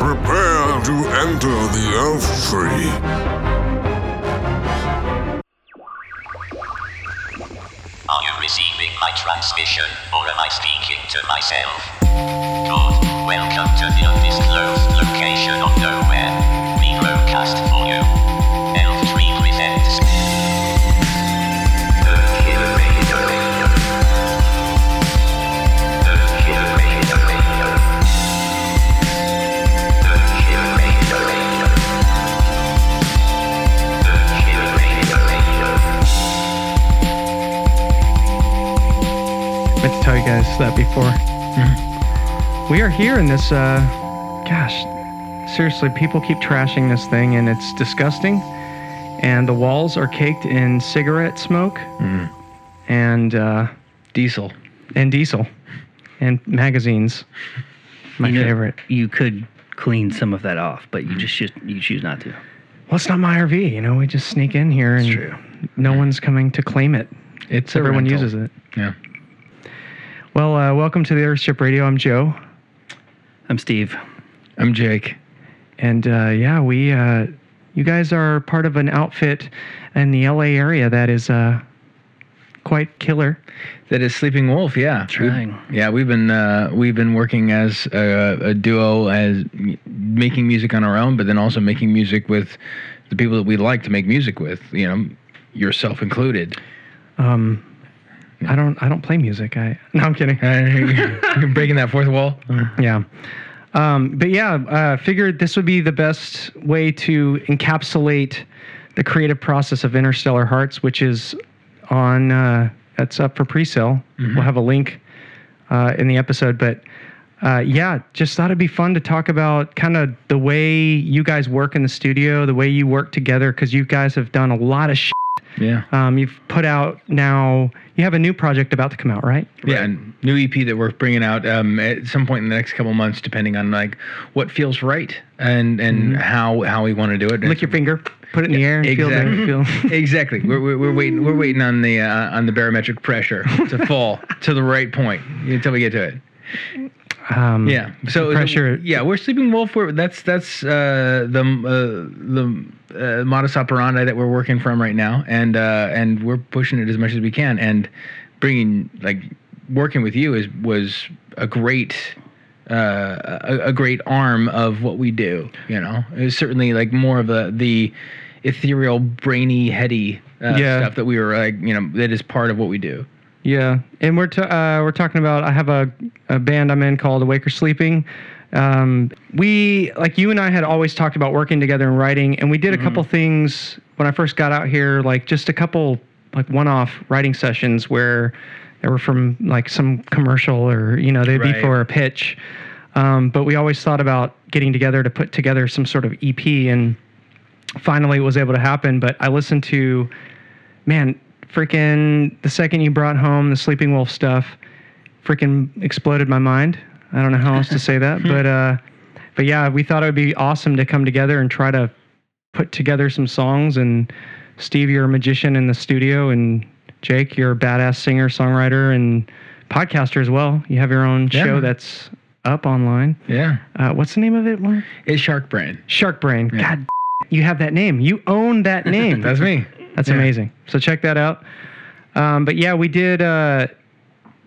Prepare to enter the Elf Tree. Are you receiving my transmission, or am I speaking to myself? Good. Welcome to the undisclosed location of nowhere. We broadcast for tell you guys that before. We are here in this, uh, gosh, seriously, people keep trashing this thing and it's disgusting. And the walls are caked in cigarette smoke and, uh, Diesel. and diesel and magazines. My You know, favorite. You could clean some of that off, but you just should, you choose not to. Well, it's not my RV. You know, we just sneak in here and true. no one's coming to claim it. It's a Everyone uses it. Yeah. Well, uh, welcome to the Earthship Radio. I'm Joe. I'm Steve. I'm Jake. And uh, yeah, we, uh, you guys are part of an outfit in the LA area that is uh, quite killer. That is Sleeping Wolf. Yeah. Trying. We've- yeah, we've been uh, we've been working as a, a duo, as making music on our own, but then also making music with the people that we like to make music with. You know, yourself included. Um, I don't, I don't play music. I no, I'm kidding. You're breaking that fourth wall. Yeah. Um, but yeah, uh, figured this would be the best way to encapsulate the creative process of Interstellar Hearts, which is on, uh, it's up for pre-sale. We'll have a link uh, in the episode, but uh, yeah, just thought it'd be fun to talk about kind of the way you guys work in the studio, the way you work together, because you guys have done a lot of shit. Yeah. Um, you've put out now, you have a new project about to come out, right? Yeah, and new EP that we're bringing out um, at some point in the next couple months, depending on like what feels right and and how how we want to do it. Lick your finger, put it in the air, and feel Exactly. the feel. exactly. We're, we're, we're waiting. We're waiting on the uh, on the barometric pressure to fall to the right point until we get to it. Um, Yeah. So pressure- Yeah, we're sleeping wolf. We're, that's that's uh, the uh, the uh, modus operandi that we're working from right now, and uh, and we're pushing it as much as we can, and bringing like working with you is was a great. Uh, a, a great arm of what we do, you know. it's certainly like more of a the ethereal, brainy, heady uh, Yeah. stuff that we were like, you know, that is part of what we do. Yeah, and we're t- uh, we're talking about. I have a, a band I'm in called Awake or Sleeping. Um, we like you and I had always talked about working together and writing, and we did a couple things when I first got out here, like just a couple like one-off writing sessions where they were from like some commercial or you know they'd be for a pitch. Um, but we always thought about getting together to put together some sort of EP, and finally it was able to happen. But I listened to, man, freaking the second you brought home the Sleeping Wolf stuff, freaking exploded my mind. I don't know how else to say that, but uh, but yeah, we thought it would be awesome to come together and try to put together some songs. And Steve, you're a magician in the studio, and Jake, you're a badass singer, songwriter, and podcaster as well. You have your own Yeah. show that's up online. Yeah, Uh, what's the name of it? One? it's Shark Brain. Shark Brain. Yeah. God, you have that name. You own that name. That's me. That's Yeah. amazing. So check that out. Um, but yeah, we did. Uh,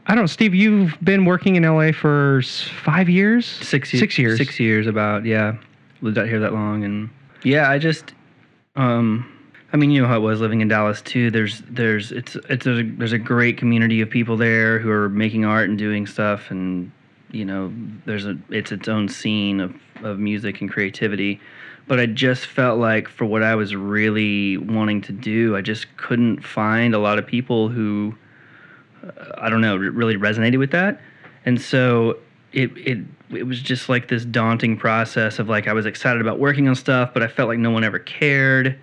I don't know, Steve. You've been working in LA for five years. Six years. Six years. Six years about. Yeah, lived out here that long, and yeah, I just, um, I mean, you know how it was living in Dallas too. There's, there's, it's, it's a, there's a great community of people there who are making art and doing stuff, and you know, there's a, it's its own scene of of music and creativity. But I just felt like for what I was really wanting to do, I just couldn't find a lot of people who uh, I don't know, really resonated with that. And so it it it was just like this daunting process of like I was excited about working on stuff, but I felt like no one ever cared,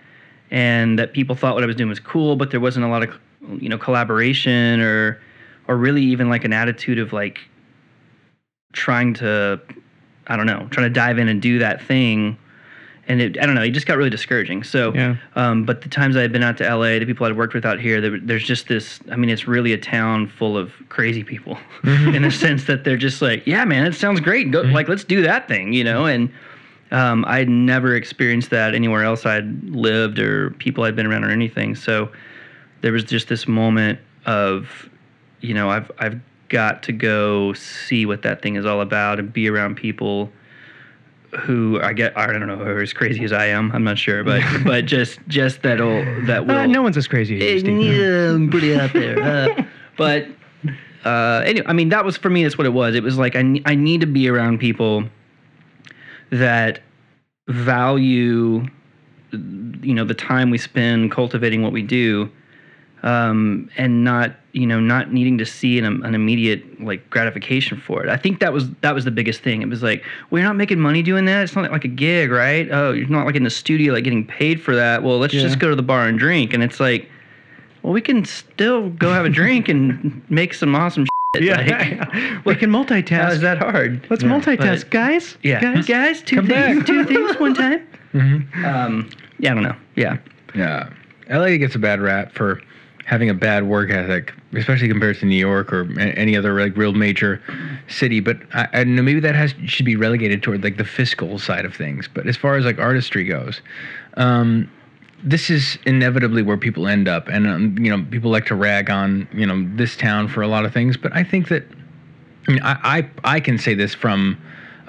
and that people thought what I was doing was cool, but there wasn't a lot of you know collaboration or or really even like an attitude of like trying to I don't know, trying to dive in and do that thing. And it, I don't know, it just got really discouraging. So, Yeah. um, but the times I had been out to LA, the people I'd worked with out here, there, there's just this. I mean, it's really a town full of crazy people, in the sense that they're just like, yeah, man, it sounds great. Go, like, let's do that thing, you know. And Um, I'd never experienced that anywhere else I'd lived or people I'd been around or anything. So there was just this moment of, you know, I've I've got to go see what that thing is all about and be around people who I get I don't know who are as crazy as I am. I'm not sure, but but just just that'll that will Uh, no one's as crazy as you, Steve. yeah, I'm pretty out there. Uh, but uh, anyway, I mean, that was for me. That's what it was. It was like I I need to be around people that value, you know, the time we spend cultivating what we do, um, and not you know not needing to see an, an immediate like gratification for it. I think that was that was the biggest thing. It was like, well, you're not making money doing that. It's not like a gig, right? Oh, you're not like in the studio like getting paid for that. Well, let's Yeah. just go to the bar and drink. And it's like, well, we can still go have a drink and make some awesome shit. Yeah, Like, we can multitask. how is that hard? Let's Yeah, multitask, but- guys. Yeah, guys. guys, two Come things, back. two things, one time. Mhm. Um, yeah, I don't know. Yeah, Yeah, LA gets a bad rap for having a bad work ethic, especially compared to New York or any other like real major city. But I, I know maybe that has should be relegated toward like the fiscal side of things. But as far as like artistry goes, um, this is inevitably where people end up, and um, you know people like to rag on you know this town for a lot of things. But I think that I mean, I, I, I can say this from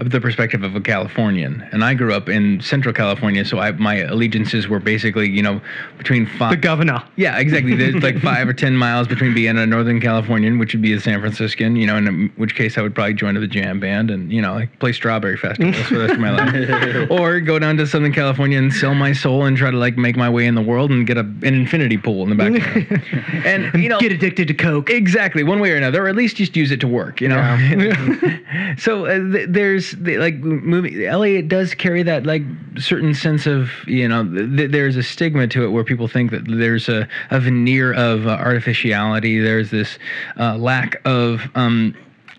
the perspective of a Californian, and I grew up in Central California, so I, my allegiances were basically, you know, between five. The governor. Yeah, exactly. There's like five or ten miles between being a Northern Californian, which would be a San Franciscan, you know, in which case I would probably join the jam band and you know like play strawberry festivals for the rest of my life, or go down to Southern California and sell my soul and try to like make my way in the world and get a, an infinity pool in the backyard, and you know Get addicted to coke. Exactly, one way or another, or at least just use it to work. You know. so uh, th- there's like movie Elliot does carry that like certain sense of you know. Th- there's a stigma to it where people think that there's a, a veneer of uh, artificiality. There's this uh, lack of. Um,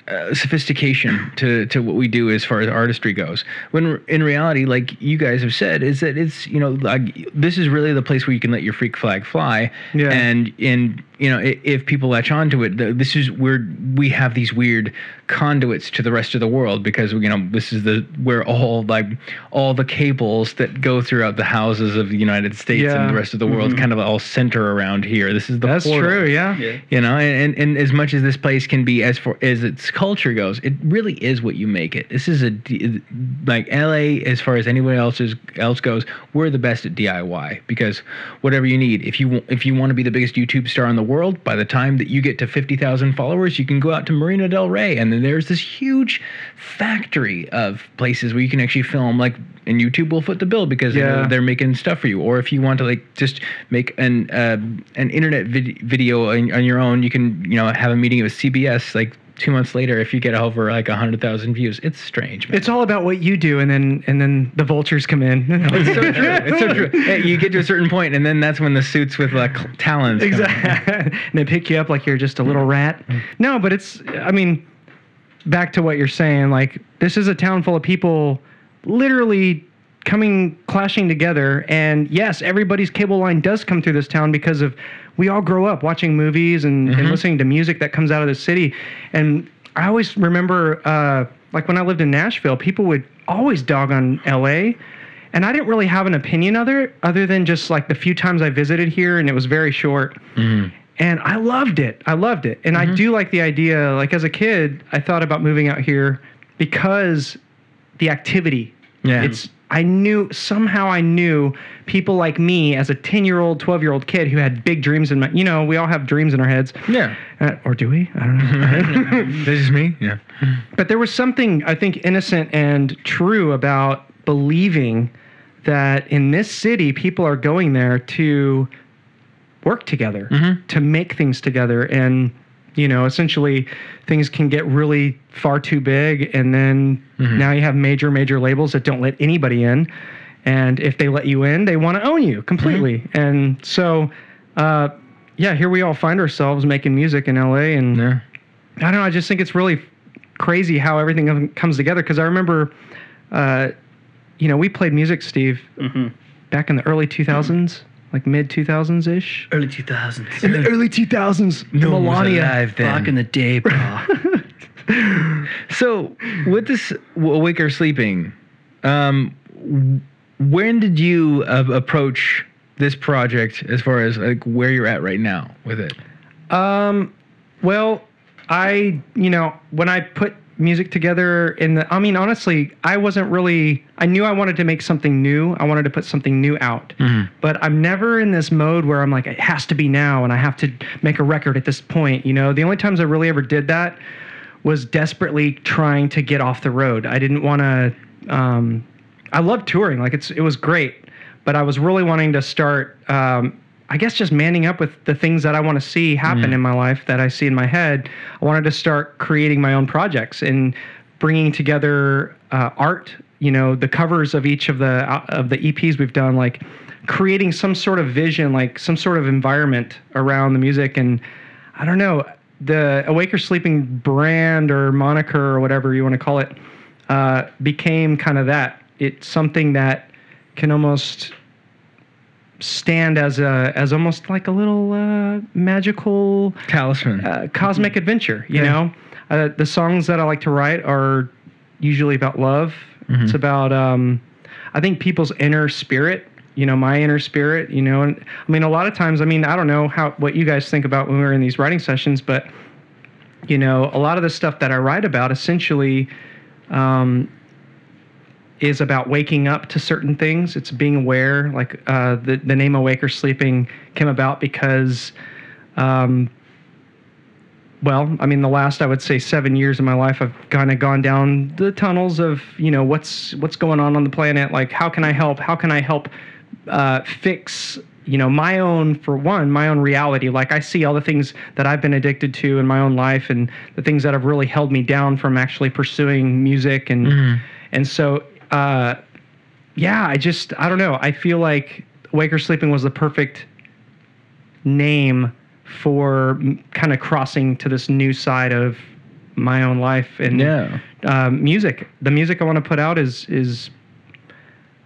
uh, sophistication to to what we do as far as artistry goes. When in reality, like you guys have said, is that it's you know like this is really the place where you can let your freak flag fly. Yeah. And and you know i- if people latch onto it, th- this is where we have these weird conduits to the rest of the world because you know this is the where all like all the cables that go throughout the houses of the United States Yeah. and the rest of the world mm-hmm. kind of all center around here. This is the That's portal true. Yeah. you know and, and, and as much as this place can be as for as its culture goes it really is what you make it this is a like la as far as anyone else is else goes we're the best at diy because whatever you need if you if you want to be the biggest youtube star in the world by the time that you get to 50000 followers you can go out to marina del rey and then there's this huge factory of places where you can actually film like and YouTube will foot the bill because you know, Yeah. they're making stuff for you. Or if you want to like just make an uh, an internet vid- video on, on your own, you can you know have a meeting with CBS like two months later if you get over like a hundred thousand views. It's strange, man. It's all about what you do, and then and then the vultures come in. It's so true. It's so true. Hey, You get to a certain point, and then that's when the suits with like talons. come in. exactly. and they pick you up like you're just a little rat. No, but it's. I mean, back to what you're saying. Like this is a town full of people, literally coming clashing together. And yes, everybody's cable line does come through this town because of we all grow up watching movies and, and listening to music that comes out of the city. And I always remember, uh, like when I lived in Nashville, people would always dog on L.A. And I didn't really have an opinion other other than just like the few times I visited here, and it was very short. And I loved it. I loved it. And I do like the idea. Like as a kid, I thought about moving out here because the activity. Yeah. It's I knew somehow I knew people like me as a 10-year-old, 12-year-old kid who had big dreams in my you know, we all have dreams in our heads. Yeah. Uh, or do we? I don't know. This is me. Yeah. but there was something I think innocent and true about believing that in this city people are going there to work together, to make things together and you know, essentially things can get really far too big and then now you have major major labels that don't let anybody in and if they let you in, they want to own you completely. And so uh yeah, here we all find ourselves making music in LA and Yeah. I don't know. I just think it's really crazy how everything comes together. Because I remember, uh, you know, we played music, Steve, back in the early 2000s, like mid 2000s ish. early 2000s. In the early 2000s, No one was Melania. alive then. Back in the day, bro. So with this w- awake or sleeping, um, when did you uh, approach this project as far as like where you're at right now with it? Um, well, I, you know, when I put music together in the, I mean, honestly, I wasn't really, I knew I wanted to make something new. I wanted to put something new out. But I'm never in this mode where I'm like, it has to be now and I have to make a record at this point. You know, the only times I really ever did that was desperately trying to get off the road. I didn't want to, um, I love touring. Like it's, it was great, but I was really wanting to start, um, I guess just manning up with the things that I want to see happen in my life that I see in my head. I wanted to start creating my own projects and bringing together uh, art. You know, the covers of each of the uh, of the EPs we've done, like creating some sort of vision, like some sort of environment around the music. And I don't know, the Awake or Sleeping brand or moniker or whatever you want to call it uh, became kind of that. It's something that can almost stand as a as almost like a little uh, magical Talisman. uh, cosmic adventure. You Yeah. know, uh, the songs that I like to write are usually about love. It's about um, I think people's inner spirit. You know, my inner spirit. You know, and I mean, a lot of times, I mean, I don't know how what you guys think about when we're in these writing sessions, but you know, a lot of the stuff that I write about essentially. Um, is about waking up to certain things. It's being aware. Like uh, the the name "Awake or Sleeping" came about because, um, well, I mean, the last I would say seven years of my life, I've kind of gone down the tunnels of you know what's what's going on on the planet. Like, how can I help? How can I help uh, fix? You know, my own, for one, my own reality. Like, I see all the things that I've been addicted to in my own life and the things that have really held me down from actually pursuing music. And, and so, uh, yeah, I just, I don't know. I feel like Wake or Sleeping was the perfect name for kind of crossing to this new side of my own life and Yeah. um, music. The music I want to put out is is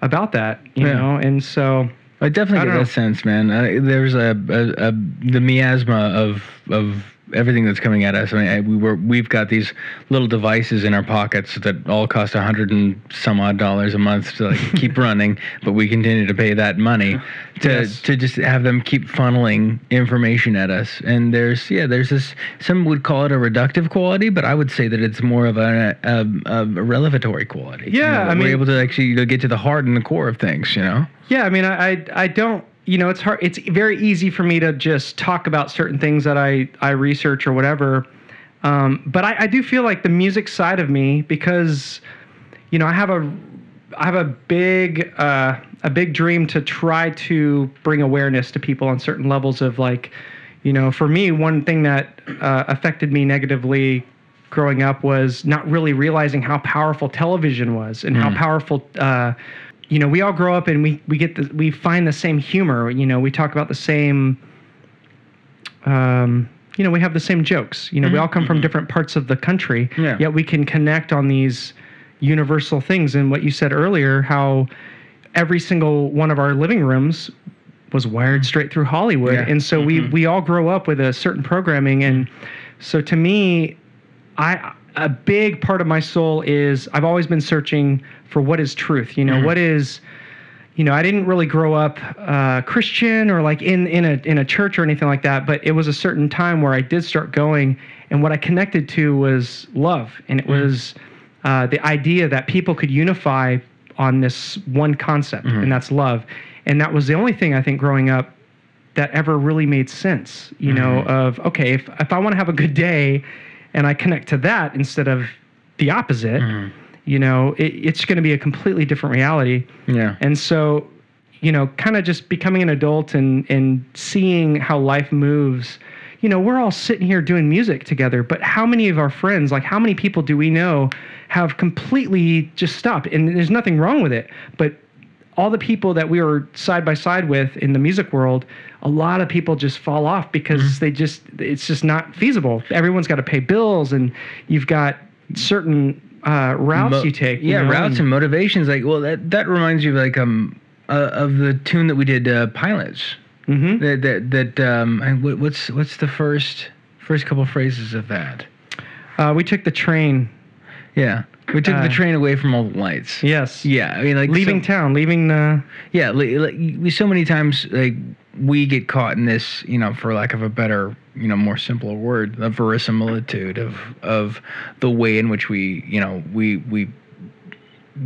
about that, you Yeah. know. And so, I definitely I get that sense, man. Uh, there's a, a, a the miasma of of everything that's coming at us. I mean, I, we were we've got these little devices in our pockets that all cost a hundred and some odd dollars a month to like keep running, but we continue to pay that money to Yes. to just have them keep funneling information at us. And there's yeah, there's this. Some would call it a reductive quality, but I would say that it's more of a a, a, a revelatory quality. You Yeah, know, I we're able to actually you know, get to the heart and the core of things. You know. yeah, I mean, I I, I don't. You know, it's hard. It's very easy for me to just talk about certain things that I I research or whatever. Um, but I, I do feel like the music side of me because, you know, I have a I have a big uh, a big dream to try to bring awareness to people on certain levels of like, you know, for me, one thing that uh, affected me negatively growing up was not really realizing how powerful television was and how powerful. Uh, you know, we all grow up and we we get the we find the same humor. You know, we talk about the same um, you know, we have the same jokes. You know, we all come mm-hmm. from mm-hmm. different parts of the country, Yeah. yet we can connect on these universal things. And what you said earlier, how every single one of our living rooms was wired straight through Hollywood, Yeah. and so we mm-hmm. we all grow up with a certain programming, and so to me, I a big part of my soul is I've always been searching for what is truth. You know, mm-hmm. what is you know, I didn't really grow up uh, Christian or like in in a in a church or anything like that. But it was a certain time where I did start going, and what I connected to was love, and it mm-hmm. was uh, the idea that people could unify on this one concept, mm-hmm. and that's love. And that was the only thing I think growing up that ever really made sense. You know, of okay, if if I want to have a good day, and I connect to that instead of the opposite. You know, it, it's going to be a completely different reality. Yeah. And so, you know, kind of just becoming an adult and and seeing how life moves. You know, we're all sitting here doing music together, but how many of our friends, like how many people do we know have completely just stopped? And there's nothing wrong with it, but all the people that we were side by side with in the music world, a lot of people just fall off because Mm-hmm. they just it's just not feasible. Everyone's got to pay bills and you've got certain uh, routes Mo- you take. you Yeah, know, routes and motivations. Like, well, that that reminds you of like um uh, of the tune that we did, uh, pilots. Mhm. That that that um. What, what's what's the first first couple phrases of that? Uh, we took the train. Yeah. We took Uh, the train away from all the lights. Yes. Yeah, I mean, like Leaving so- town, leaving the. Yeah, li- like, we so many times like we get caught in this, you know, for lack of a better, you know, more simpler word, the verisimilitude of of the way in which we, you know, we we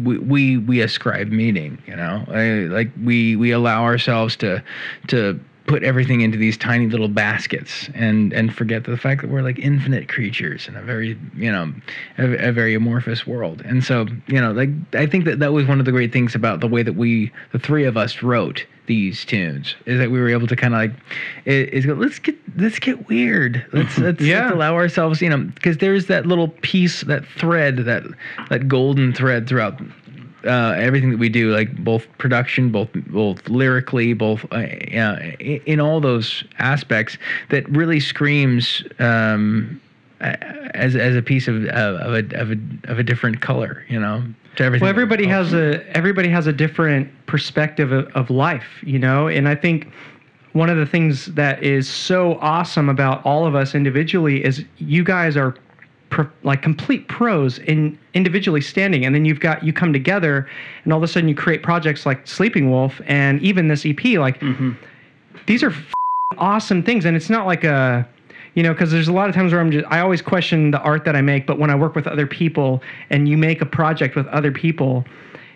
we we, we ascribe meaning. You know, I, like we we allow ourselves to to put everything into these tiny little baskets and and forget the fact that we're like infinite creatures in a very you know a, a very amorphous world and so you know like i think that that was one of the great things about the way that we the three of us wrote these tunes is that we were able to kind of like is go let's get let's get weird let's let's, Yeah. let's allow ourselves you know because there's that little piece that thread that that golden thread throughout uh, everything that we do, like both production, both both lyrically, both uh, in in all those aspects, that really screams um, as as a piece of of a, of a of a different color, you know, to everything. Well, everybody has a everybody has a different perspective of, of life, you know, and I think one of the things that is so awesome about all of us individually is you guys are pro, like complete pros in individually standing, and then you've got you come together, and all of a sudden you create projects like Sleeping Wolf and even this EP. Like mm-hmm. these are f- awesome things, and it's not like a you know because there's a lot of times where i'm just i always question the art that i make but when i work with other people and you make a project with other people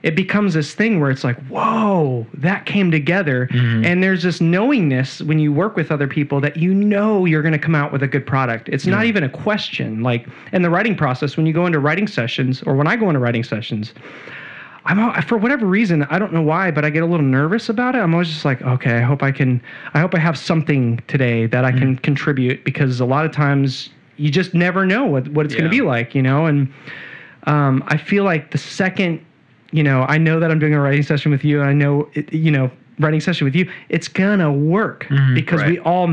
it becomes this thing where it's like whoa that came together. And there's this knowingness when you work with other people that you know you're going to come out with a good product. It's not even a question. Like in the writing process when you go into writing sessions or when i go into writing sessions I'm for whatever reason I don't know why, but I get a little nervous about it. I'm always just like, okay, I hope I can, I hope I have something today that I can contribute because a lot of times you just never know what what it's going to be like, you know. And um, I feel like the second, you know, I know that I'm doing a writing session with you, and I know, it, you know, writing session with you, it's gonna work mm-hmm. because we all,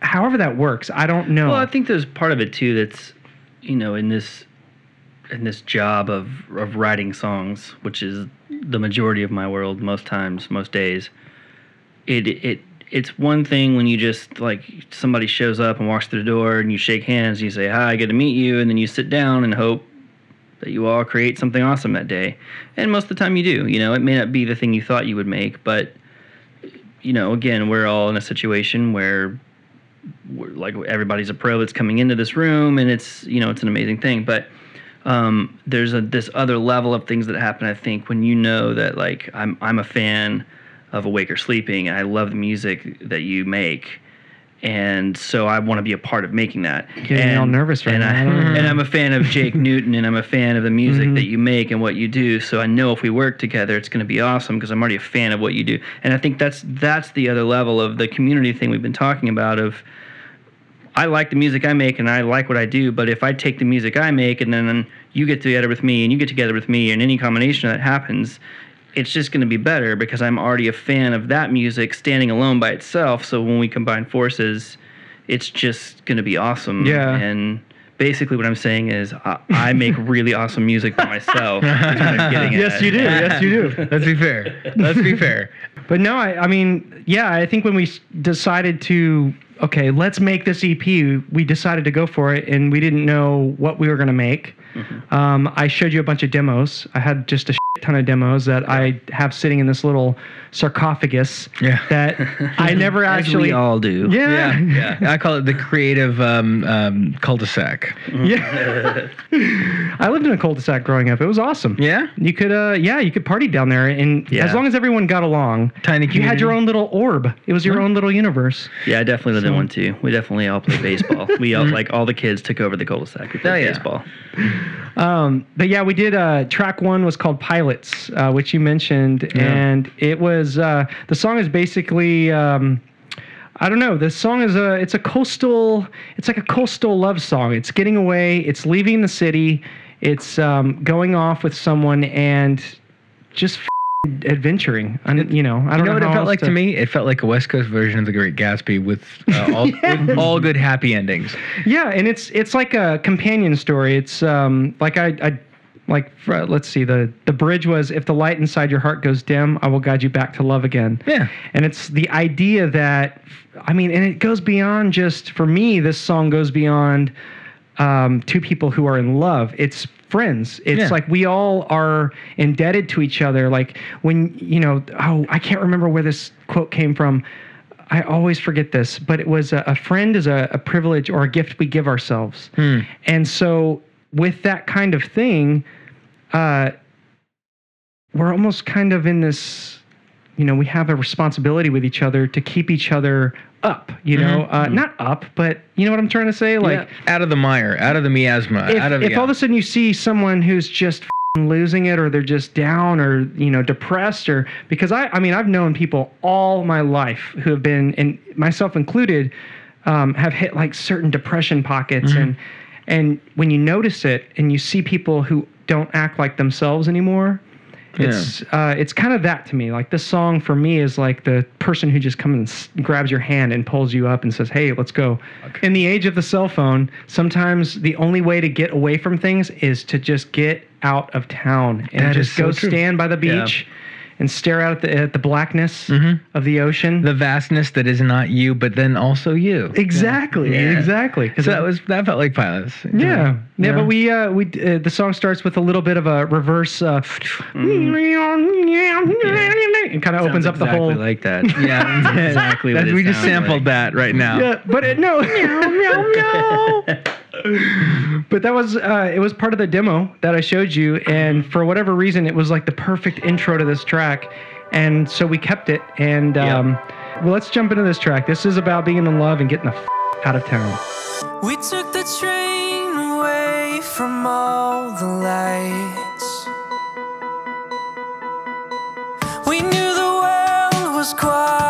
however that works, I don't know. Well, I think there's part of it too that's, you know, in this in this job of of writing songs, which is the majority of my world most times, most days. It it it's one thing when you just like somebody shows up and walks through the door and you shake hands, and you say hi, good to meet you, and then you sit down and hope that you all create something awesome that day. And most of the time you do. You know, it may not be the thing you thought you would make, but you know, again, we're all in a situation where like everybody's a pro that's coming into this room and it's you know it's an amazing thing but um, there's a this other level of things that happen i think when you know that like i'm i'm a fan of awake or sleeping and i love the music that you make and so I want to be a part of making that. Getting and, all nervous right and now. I, I and I'm a fan of Jake Newton, and I'm a fan of the music mm-hmm. that you make and what you do. So I know if we work together, it's going to be awesome because I'm already a fan of what you do. And I think that's that's the other level of the community thing we've been talking about. Of I like the music I make and I like what I do, but if I take the music I make and then you get together with me and you get together with me and any combination that happens, it's just going to be better because I'm already a fan of that music standing alone by itself. So when we combine forces, it's just going to be awesome. Yeah. And basically, what I'm saying is I, I make really awesome music by myself. I'm yes, at. you do. Yes, you do. Let's be fair. Let's be fair. But no, I, I mean, yeah, I think when we decided to, okay, let's make this EP, we decided to go for it and we didn't know what we were going to make. Mm-hmm. Um, I showed you a bunch of demos. I had just a shit ton of demos that I have sitting in this little sarcophagus Yeah. that I never actually. we all do. yeah. Yeah, yeah. I call it the creative um, um, cul-de-sac. Yeah. I lived in a cul-de-sac growing up. It was awesome. Yeah? You could, uh, yeah, you could party down there, and Yeah. as long as everyone got along, Tiny you had your own little orb. It was your own little universe. Yeah, I definitely lived in one too. We definitely all played baseball. we all like all the kids took over the cul-de-sac. We played Oh, yeah. baseball. Um, but yeah, we did. Uh, track one was called Pilots, uh, which you mentioned, and it was uh, the song is basically. Um, I don't know. This song is a it's a coastal it's like a coastal love song. It's getting away, it's leaving the city, it's um, going off with someone and just f- adventuring. And you know, I don't know what it felt like to me? It felt like a West Coast version of The Great Gatsby with, uh, all, with all good happy endings. Yeah, and it's it's like a companion story. It's um like I I like let's see the the bridge was if the light inside your heart goes dim, I will guide you back to love again. Yeah. And it's the idea that I mean, and it goes beyond just for me. This song goes beyond um, two people who are in love. It's friends. It's Yeah. like we all are indebted to each other. Like when you know, oh, I can't remember where this quote came from. I always forget this, but it was a, a friend is a, a privilege or a gift we give ourselves. And so with that kind of thing, uh, we're almost kind of in this you know we have a responsibility with each other to keep each other up you know uh, not up but you know what i'm trying to say like out of the mire, out of the miasma, if, out of if yeah. all of a sudden you see someone who's just losing it or they're just down or you know depressed or because i i mean i've known people all my life who have been and myself included um, have hit like certain depression pockets Mm-hmm. and and when you notice it and you see people who don't act like themselves anymore it's uh, it's kind of that to me. Like this song for me is like the person who just comes and s- grabs your hand and pulls you up and says, "Hey, let's go." In the age of the cell phone, sometimes the only way to get away from things is to just get out of town and That just go true. stand by the Yeah. And stare out at the at the blackness of the ocean. the vastness that is not you, but then also you. exactly, Yeah. exactly. So that was that felt like pilots. Yeah, yeah, know? but we uh, we uh, the song starts with a little bit of a reverse, uh, and kind of opens up the whole. like that. Yeah, exactly. what it we just sampled like. that right now. yeah, but it, no, meow, meow, meow. but that was uh, it was part of the demo that I showed you, and for whatever reason, it was like the perfect intro to this track, and so we kept it. And um, well, let's jump into this track. This is about being in love and getting the f- out of town. We took the train away from all the lights. We knew the world was quiet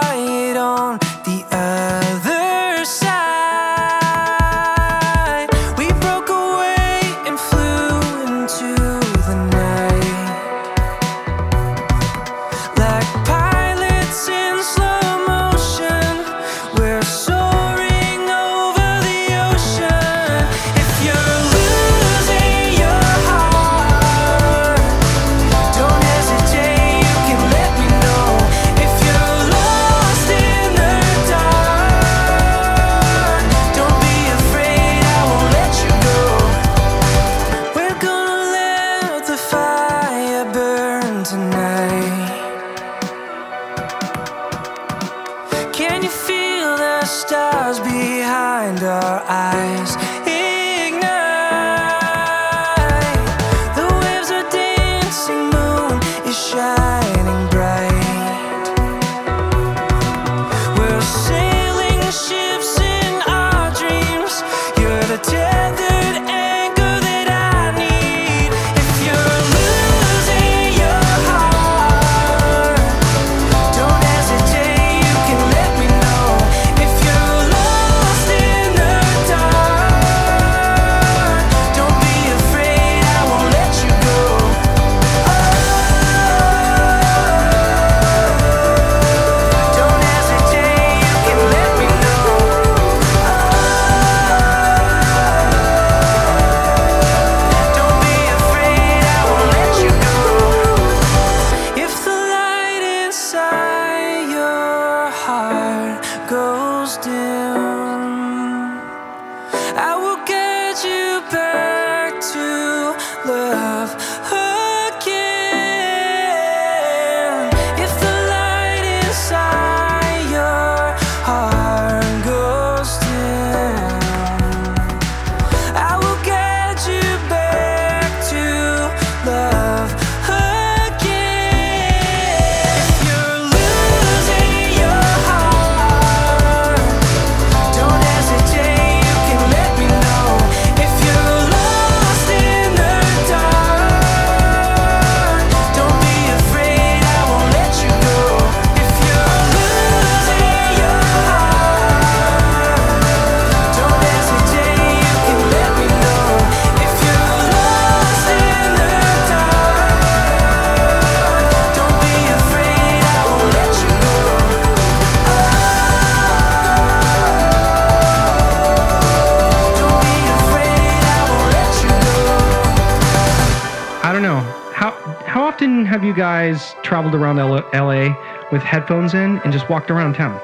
traveled around L- L.A. with headphones in and just walked around town?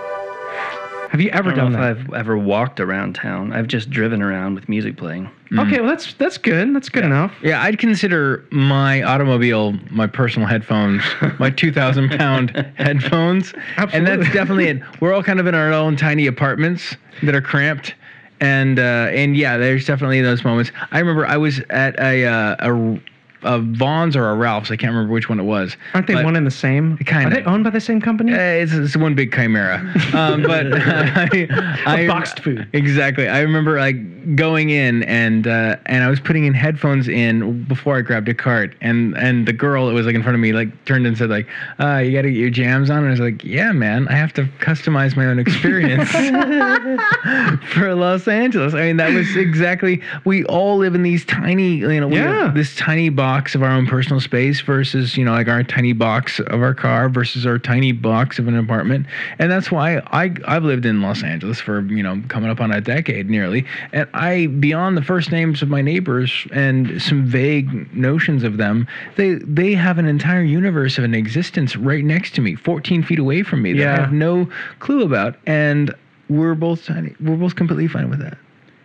Have you ever I don't done know that? if I've ever walked around town. I've just driven around with music playing. Okay, well that's that's good. That's good enough. Yeah, I'd consider my automobile my personal headphones, my 2,000 pound headphones. And that's definitely it. We're all kind of in our own tiny apartments that are cramped. And uh, and yeah, there's definitely those moments. I remember I was at a uh, a, a Vons or a Ralph's. I can't remember which one it was. Aren't they But- one and the same? Kinda. Are they owned by the same company? Uh, it's, it's one big chimera. Um, but I, I, boxed food. Exactly. I remember like going in and uh, and I was putting in headphones in before I grabbed a cart, and and the girl that was like in front of me like turned and said like, uh, "You got to get your jams on." And I was like, "Yeah, man, I have to customize my own experience for Los Angeles." I mean, that was exactly. We all live in these tiny, you know, we have Yeah. this tiny box of our own personal space versus you know like our tiny box of our car versus our tiny box of an apartment. And that's why i i've lived in los angeles for you know coming up on a decade nearly. And i beyond the first names of my neighbors and some vague notions of them they they have an entire universe of an existence right next to me 14 feet away from me that i have no clue about. And we're both tiny we're both completely fine with that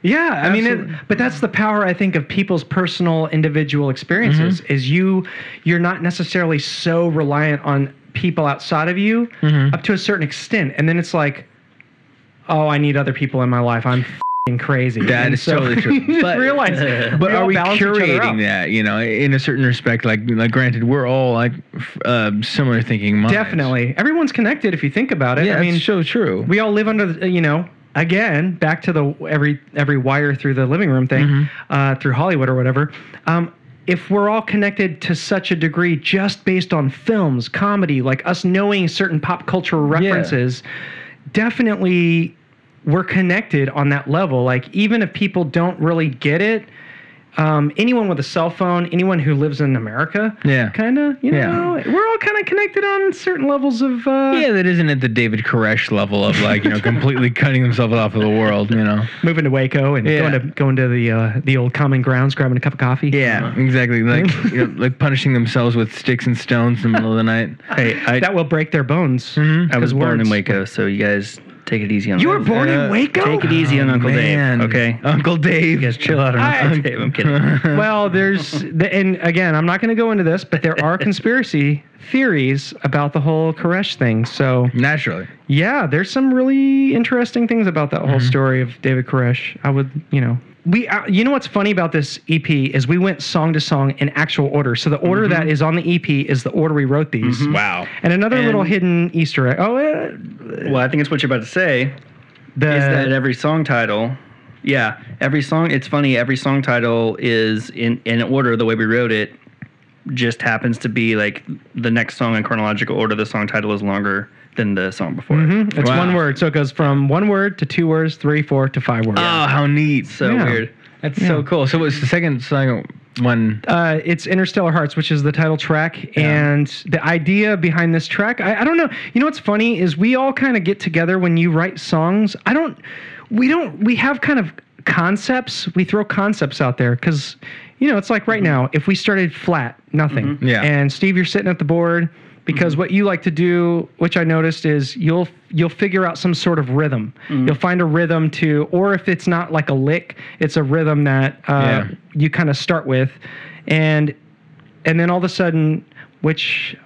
Yeah, I mean, it, but that's the power I think of people's personal individual experiences. Mm-hmm. Is you you're not necessarily so reliant on people outside of you Mm-hmm. up to a certain extent, and then it's like, oh, I need other people in my life. I'm crazy. That And is totally true. just But- realize, but are we balance each other out. curating that you know in a certain respect like like granted we're all like uh, similar thinking minds Definitely, everyone's connected if you think about it. yeah I mean, it's so true we all live under the, you know again back to the every every wire through the living room thing Mm-hmm. uh, through hollywood or whatever um, if we're all connected to such a degree just based on films comedy like us knowing certain pop culture references definitely we're connected on that level like even if people don't really get it um, anyone with a cell phone, anyone who lives in America, Yeah. kind of, you Yeah. know, we're all kind of connected on certain levels of, uh, yeah that isn't at the david koresh level of like you know completely cutting themselves off of the world you know moving to Waco and Yeah. going to going to the uh, the old common grounds, grabbing a cup of coffee. yeah exactly like you know, like punishing themselves with sticks and stones in the middle of the night Hey, I, that will break their bones. I was 'cause born in Waco, so you guys take it easy on You were born Uh, in Waco. Take it easy on Uncle Man. Dave. Okay. uncle dave You guys chill out on I- Uncle Dave. I'm kidding. well, there's the, and again, I'm not going to go into this, but there are conspiracy theories about the whole Koresh thing. So naturally yeah, there's some really interesting things about that whole story of David Koresh. I would, you know, we, uh, you know, what's funny about this EP is we went song to song in actual order. So the order that is on the EP is the order we wrote these. wow And another little hidden Easter egg. Oh, uh, well, I think it's what you're about to say. the is that every song title yeah every song it's funny every song title is in in order the way we wrote it just happens to be like the next song in chronological order the song title is longer than the song before Mhm, It's Wow. one word, so it goes from one word to two words, three, four to five words. oh how neat so Yeah. weird that's so cool so what's the second song one Uh, it's Interstellar Hearts, which is the title track, and the idea behind this track. I, I don't know. You know what's funny is we all kind of get together when you write songs. I don't. We don't. We have kind of concepts. We throw concepts out there because, you know, it's like right now. If we started flat, nothing. Yeah. And Steve, you're sitting at the board. Because what you like to do, which I noticed, is you'll you'll figure out some sort of rhythm. You'll find a rhythm to, or if it's not like a lick, it's a rhythm that uh, Yeah. you kind of start with, and and then all of a sudden, which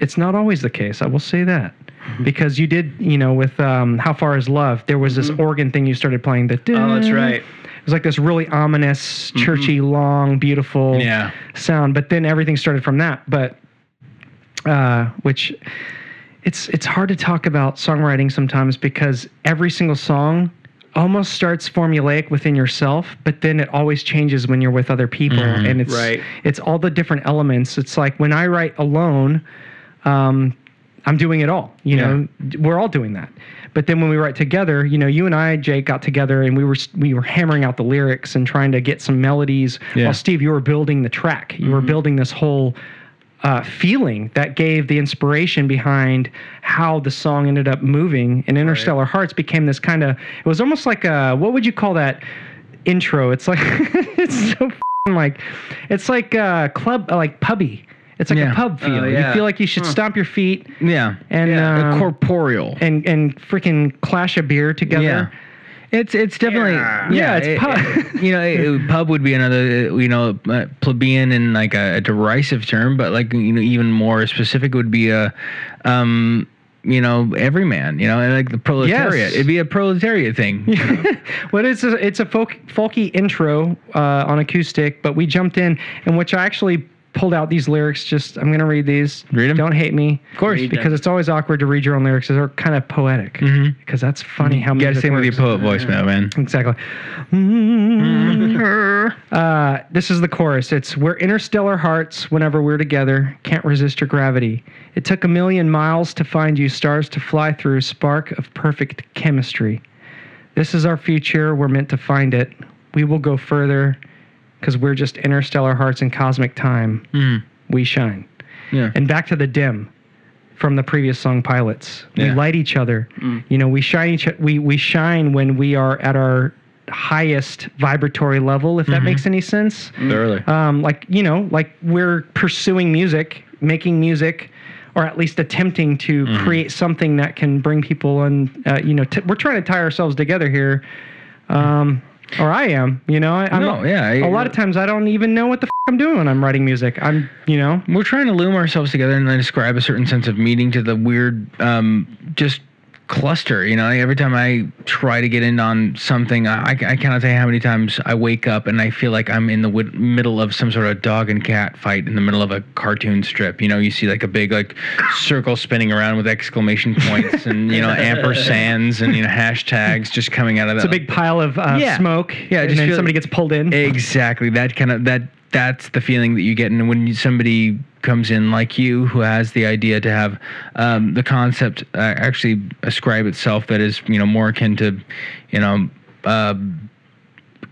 it's not always the case. I will say that because you did, you know, with um, "How Far Is Love," there was this organ thing you started playing. That Oh, that's right. It was like this really ominous, churchy, long, beautiful Yeah. sound. But then everything started from that. But uh, which it's it's hard to talk about songwriting sometimes because every single song almost starts formulaic within yourself, but then it always changes when you're with other people, and it's Right. it's all the different elements. It's like when I write alone, um, I'm doing it all. You know, we're all doing that. But then when we write together, you know, you and I, Jake, got together and we were we were hammering out the lyrics and trying to get some melodies. Yeah. While Steve, you were building the track. You were building this whole uh, feeling that gave the inspiration behind how the song ended up moving. And Interstellar Hearts became this kind of. It was almost like a what would you call that intro? It's like it's so like it's like uh, club like pubby. It's like Yeah. a pub feel. Oh, You feel like you should stomp your feet Yeah. and Yeah. um, corporeal. and and freaking clash a beer together. Yeah. It's it's definitely Yeah. Yeah, it's it- pub. it- you know, it- pub would be another uh, you know uh, plebeian and like a, a derisive term, but like you know even more specific would be a um you know everyman. You know, and like the proletariat. Yes. It'd be a proletariat thing. Well, it's a, it's a folk, folky intro uh, on acoustic, but we jumped in, in which I actually pulled out these lyrics. Just I'm gonna read these. Read 'em. Don't hate me, of course. Read because them. it's always awkward to read your own lyrics. They're kind of poetic. Mhm. Because that's funny how You gotta music sing with your works. poet voice, man, man. Exactly. uh, this is the chorus. It's we're interstellar hearts whenever we're together. Can't resist your gravity. It took a million miles to find you, stars to fly through. Spark of perfect chemistry. This is our future. We're meant to find it. We will go further because we're just interstellar hearts in cosmic time. Mm. We shine. Yeah. And back to the dim from the previous song pilots. We Yeah. light each other. You know, we shine each we we shine when we are at our highest vibratory level if that makes any sense. Thoroughly. Um like, you know, like we're pursuing music, making music or at least attempting to create something that can bring people and uh, you know, t- we're trying to tie ourselves together here. Um or I am, you know. I, I'm No, yeah, I- a lot of times I don't even know what the f- I'm doing when I'm writing music. I'm, you know, We're trying to loom ourselves together and then describe a certain sense of meaning to the weird, um, just cluster. You know, every time I try to get in on something, I, I cannot tell you how many times I wake up and I feel like I'm in the w- middle of some sort of dog and cat fight in the middle of a cartoon strip. You know, you see like a big like circle spinning around with exclamation points and you know ampersands and you know hashtags just coming out of that. It's a big pile of uh, Yeah. smoke. Yeah, and then somebody gets pulled in. Exactly. That kind of that that's the feeling that you get and when you, somebody comes in like you who has the idea to have um, the concept uh, actually ascribe itself that is you know more akin to you know uh,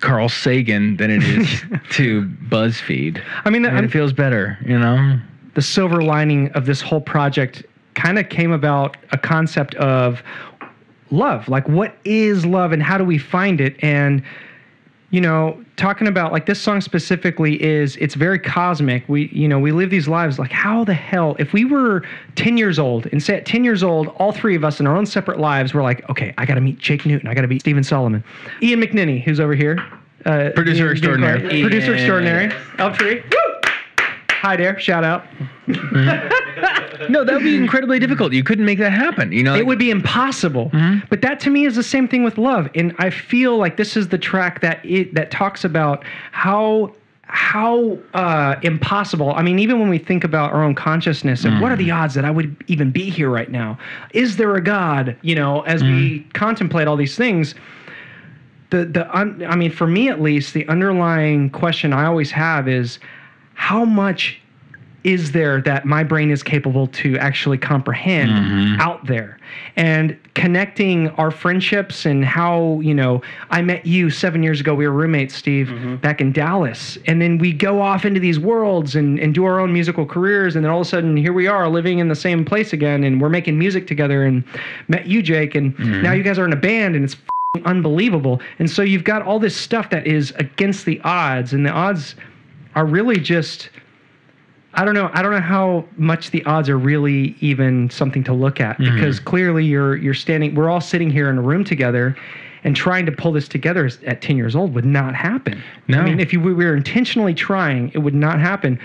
Carl Sagan than it is to BuzzFeed. I mean, And I'm- it feels better, you know. the silver lining of this whole project kind of came about a concept of love. Like, what is love and how do we find it? And, you know, talking about like this song specifically is it's very cosmic. We, you know, we live these lives like, how the hell, if we were 10 years old and say at 10 years old, all three of us in our own separate lives, we're like, okay, I got to meet Jake Newton. I got to meet Stephen Solomon. Ian McNinney, who's over here. Uh, Producer Ian- extraordinaire. Producer Ian. extraordinary. Elftree. Woo! Hi there. Shout out. No, that would be incredibly difficult. You couldn't make that happen, you know. it would be impossible. Mm-hmm. But that to me is the same thing with love, and I feel like this is the track that it that talks about how how uh, impossible. I mean, even when we think about our own consciousness and what are the Mm. odds that I would even be here right now? Is there a God? You know, as we Mm-hmm. contemplate all these things. The, the un, I mean, for me at least, the underlying question I always have is how much is there that my brain is capable to actually comprehend Mm-hmm. out there and connecting our friendships and how you know i met you seven years ago we were roommates steve Mm-hmm. back in dallas and then we go off into these worlds and, and do our own musical careers and then all of a sudden here we are living in the same place again and we're making music together and met you jake and Mm-hmm. now you guys are in a band and it's unbelievable and so you've got all this stuff that is against the odds and the odds are really just I don't know. I don't know how much the odds are really even something to look at Mm-hmm. because clearly you're you're standing. We're all sitting here in a room together, and trying to pull this together at ten years old would not happen. No. I mean, if you we were intentionally trying, it would not happen.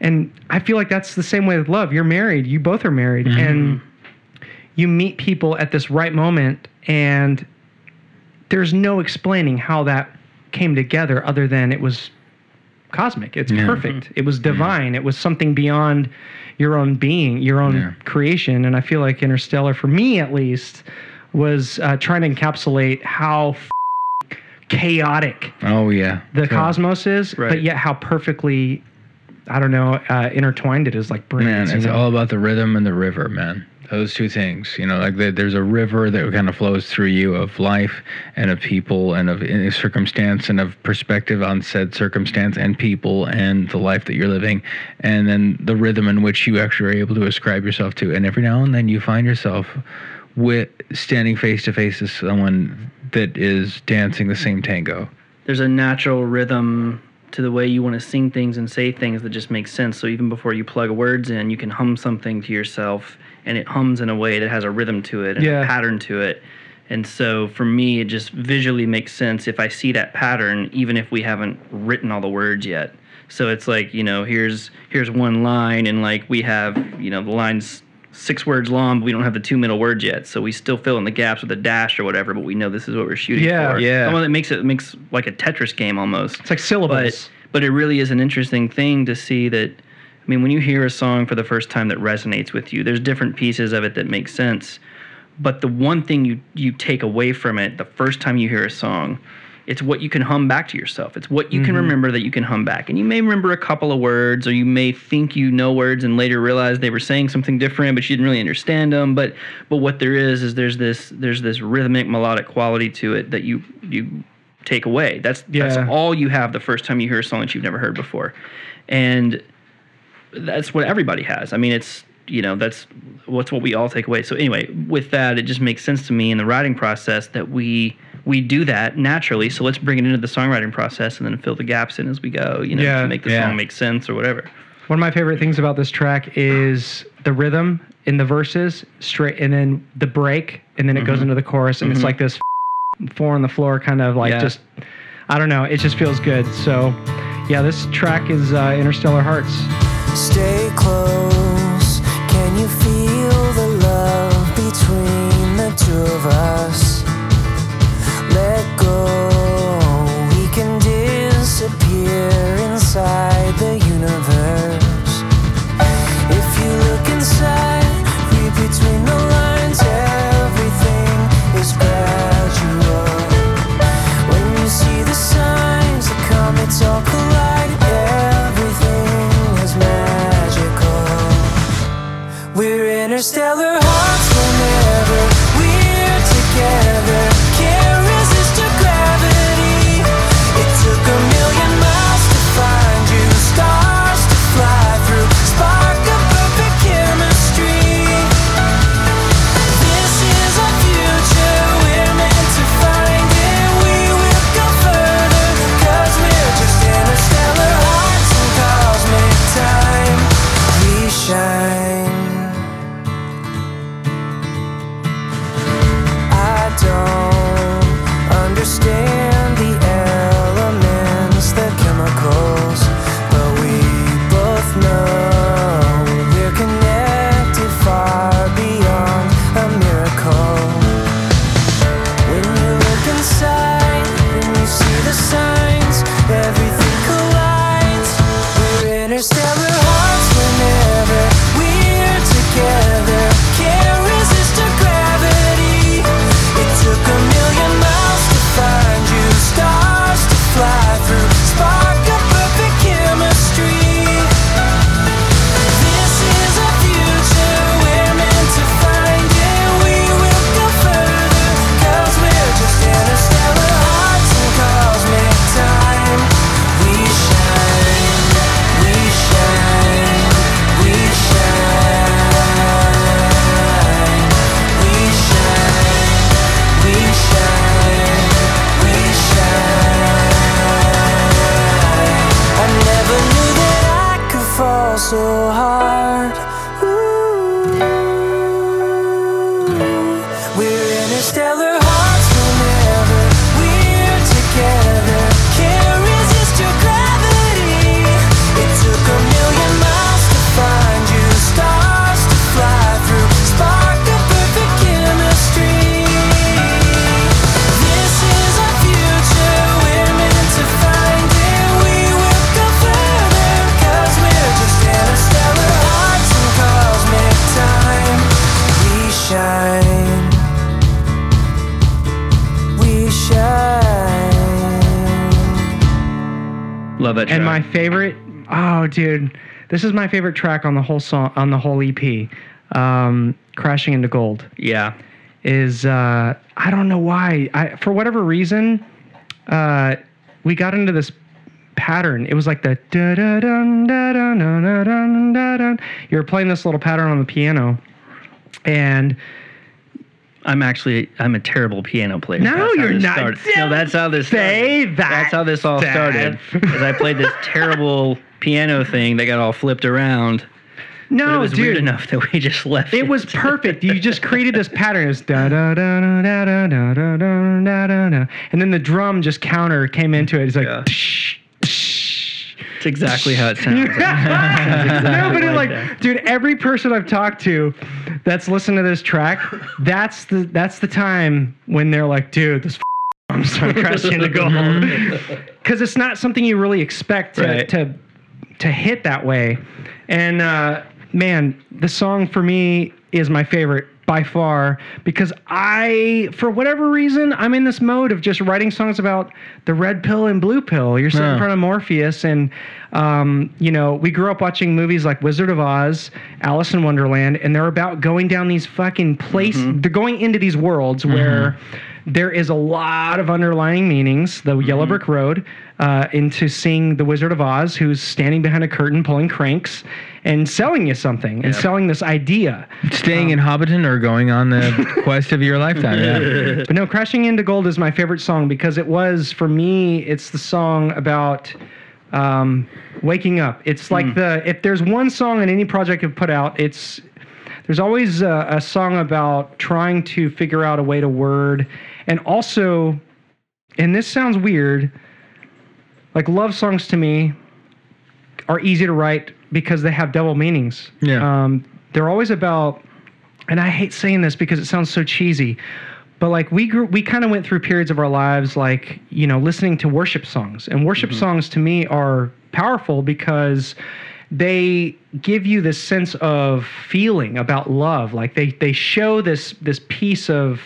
And I feel like that's the same way with love. You're married. You both are married, Mm-hmm. and you meet people at this right moment, and there's no explaining how that came together other than it was cosmic. It's Yeah. perfect. It was divine. It was something beyond your own being, your own Yeah. creation. And I feel like Interstellar, for me at least, was uh, trying to encapsulate how f- chaotic Oh yeah. the cosmos is, but yet how perfectly, I don't know, uh, intertwined it is like Man, brains. you it's know? all about the rhythm and the river, man. Those two things, you know, like the, there's a river that kind of flows through you of life and of people and of in- circumstance and of perspective on said circumstance and people and the life that you're living, and then the rhythm in which you actually are able to ascribe yourself to. And every now and then you find yourself with standing face to face with someone that is dancing the same tango. There's a natural rhythm to the way you want to sing things and say things that just makes sense. So even before you plug words in, you can hum something to yourself, and it hums in a way that has a rhythm to it and Yeah. a pattern to it. And so for me, it just visually makes sense if I see that pattern, even if we haven't written all the words yet. So it's like you know, here's here's one line, and like we have you know the lines six words long, but we don't have the two middle words yet. So we still fill in the gaps with a dash or whatever, but we know this is what we're shooting Yeah. for. Yeah. Well, it makes it makes like a Tetris game almost. It's like syllables. But but it really is an interesting thing to see that. I mean, when you hear a song for the first time that resonates with you, there's different pieces of it that make sense. But the one thing you you take away from it the first time you hear a song, it's what you can hum back to yourself. It's what you can mm-hmm. remember that you can hum back. And you may remember a couple of words, or you may think you know words and later realize they were saying something different, but you didn't really understand them. But but what there is is there's this there's this rhythmic melodic quality to it that you you take away. That's that's all you have the first time you hear a song that you've never heard before. And that's what everybody has. I mean, it's you know that's what's what we all take away. So anyway, with that, it just makes sense to me in the writing process that we we do that naturally. So let's bring it into the songwriting process and then fill the gaps in as we go. You know, Yeah. to make the Yeah. song make sense or whatever. One of my favorite things about this track is the rhythm in the verses, straight, and then the break, and then it goes into the chorus, and it's like this four on the floor kind of like Yeah. just, I don't know, it just feels good. So, yeah, this track is uh, Interstellar Hearts. Stay close. This is my favorite track on the whole song, on the whole EP, um, Crashing into Gold. yeah, is uh, I don't know why. I for whatever reason, uh, we got into this pattern. It was like the da da dun da dun da da dun da dun. You were playing this little pattern on the piano, and I'm actually I'm a terrible piano player. No, how you're this not. started. No, that's how this Say started. that, That's how this all Dad. started. Because I played this terrible piano thing that got all flipped around. But No, it was dude. weird enough that we just left. It was perfect. You just created this pattern. It was da da da da da da da da da da da da, and then the drum just counter came into it. It's like. Yeah. tsh, tsh. It's exactly how it sounds. no, but it, like like, dude, every person I've talked to that's listened to this track, that's the that's the time when they're like, dude, this I'm starting crashing into gold, because it's not something you really expect to Right. to, to hit that way. And uh, man, the song for me is my favorite by far because I, for whatever reason, I'm in this mode of just writing songs about the red pill and blue pill. You're sitting in front of Morpheus, and um, you know, we grew up watching movies like Wizard of Oz, Alice in Wonderland, and they're about going down these fucking places. They're going into these worlds where there is a lot of underlying meanings. The Yellow Brick Road, uh, into seeing the Wizard of Oz, who's standing behind a curtain pulling cranks and selling you something and selling this idea. Staying in Hobbiton or going on the quest of your lifetime. Yeah. But no, Crashing Into Gold is my favorite song because it was, for me, it's the song about um, waking up. It's like the, if there's one song in any project I've put out, it's, there's always a, a song about trying to figure out a way to word. And also, and this sounds weird, like love songs to me are easy to write because they have double meanings. Yeah. Um, they're always about, and I hate saying this because it sounds so cheesy, but like we grew, we kind of went through periods of our lives, like you know, listening to worship songs, and worship songs to me are powerful because they give you this sense of feeling about love. Like they they show this this piece of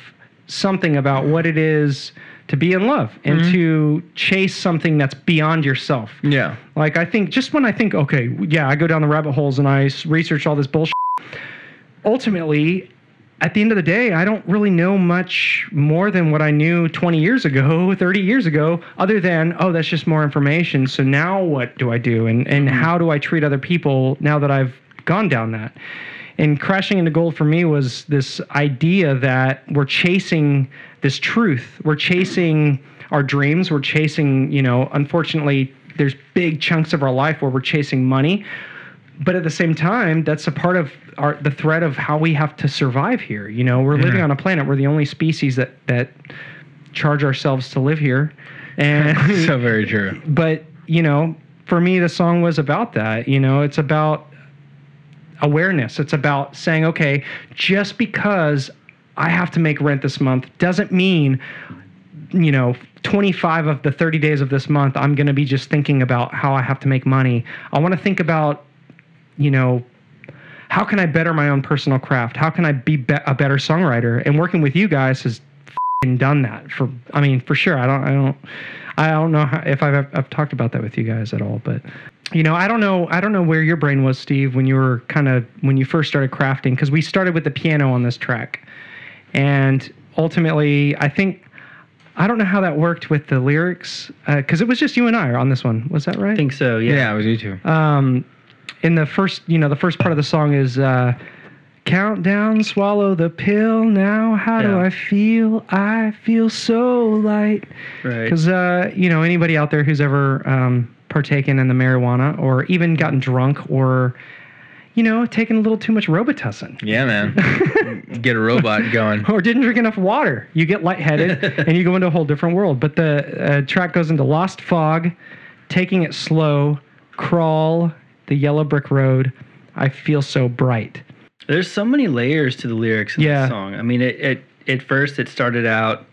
something about what it is to be in love and mm-hmm. to chase something that's beyond yourself. Yeah. Like I think just when I think, okay, yeah, I go down the rabbit holes and I research all this bullshit. Ultimately, at the end of the day, I don't really know much more than what I knew 20 years ago, 30 years ago, other than, oh, that's just more information. So now what do I do? And and mm-hmm. how do I treat other people now that I've gone down that? And crashing into gold for me was this idea that we're chasing this truth. We're chasing our dreams. We're chasing, you know, unfortunately, there's big chunks of our life where we're chasing money. But at the same time, that's a part of our the thread of how we have to survive here. You know, we're living on a planet. We're the only species that that charge ourselves to live here. And So very true. but you know for me the song was about that you know it's about awareness. It's about saying okay just because i have to make rent this month doesn't mean you know 25 of the 30 days of this month i'm going to be just thinking about how i have to make money. I want to think about you know how can i better my own personal craft? How can i be, be- a better songwriter? And working with you guys has done that for i mean for sure. I don't i don't i don't know how, if I've, I've talked about that with you guys at all but you know i don't know i don't know where your brain was steve when you were kind of when you first started crafting because we started with the piano on this track and ultimately i think i don't know how that worked with the lyrics because it was just you and i on this one was that right I think so. Yeah, Yeah. it was you too. um, in the first, you know, the first part of the song is uh, countdown, swallow the pill. Now, how do I feel? I feel so light. Right. Because uh, you know, anybody out there who's ever um, partaken in the marijuana or even gotten drunk or you know, taken a little too much Robitussin Yeah, man. Get a robot going. or didn't drink enough water, you get lightheaded and you go into a whole different world. But the uh, track goes into Lost Fog, Taking It Slow, Crawl, The Yellow Brick Road, I Feel So Bright. There's so many layers to the lyrics in Yeah. this song. I mean, it, it at first it started out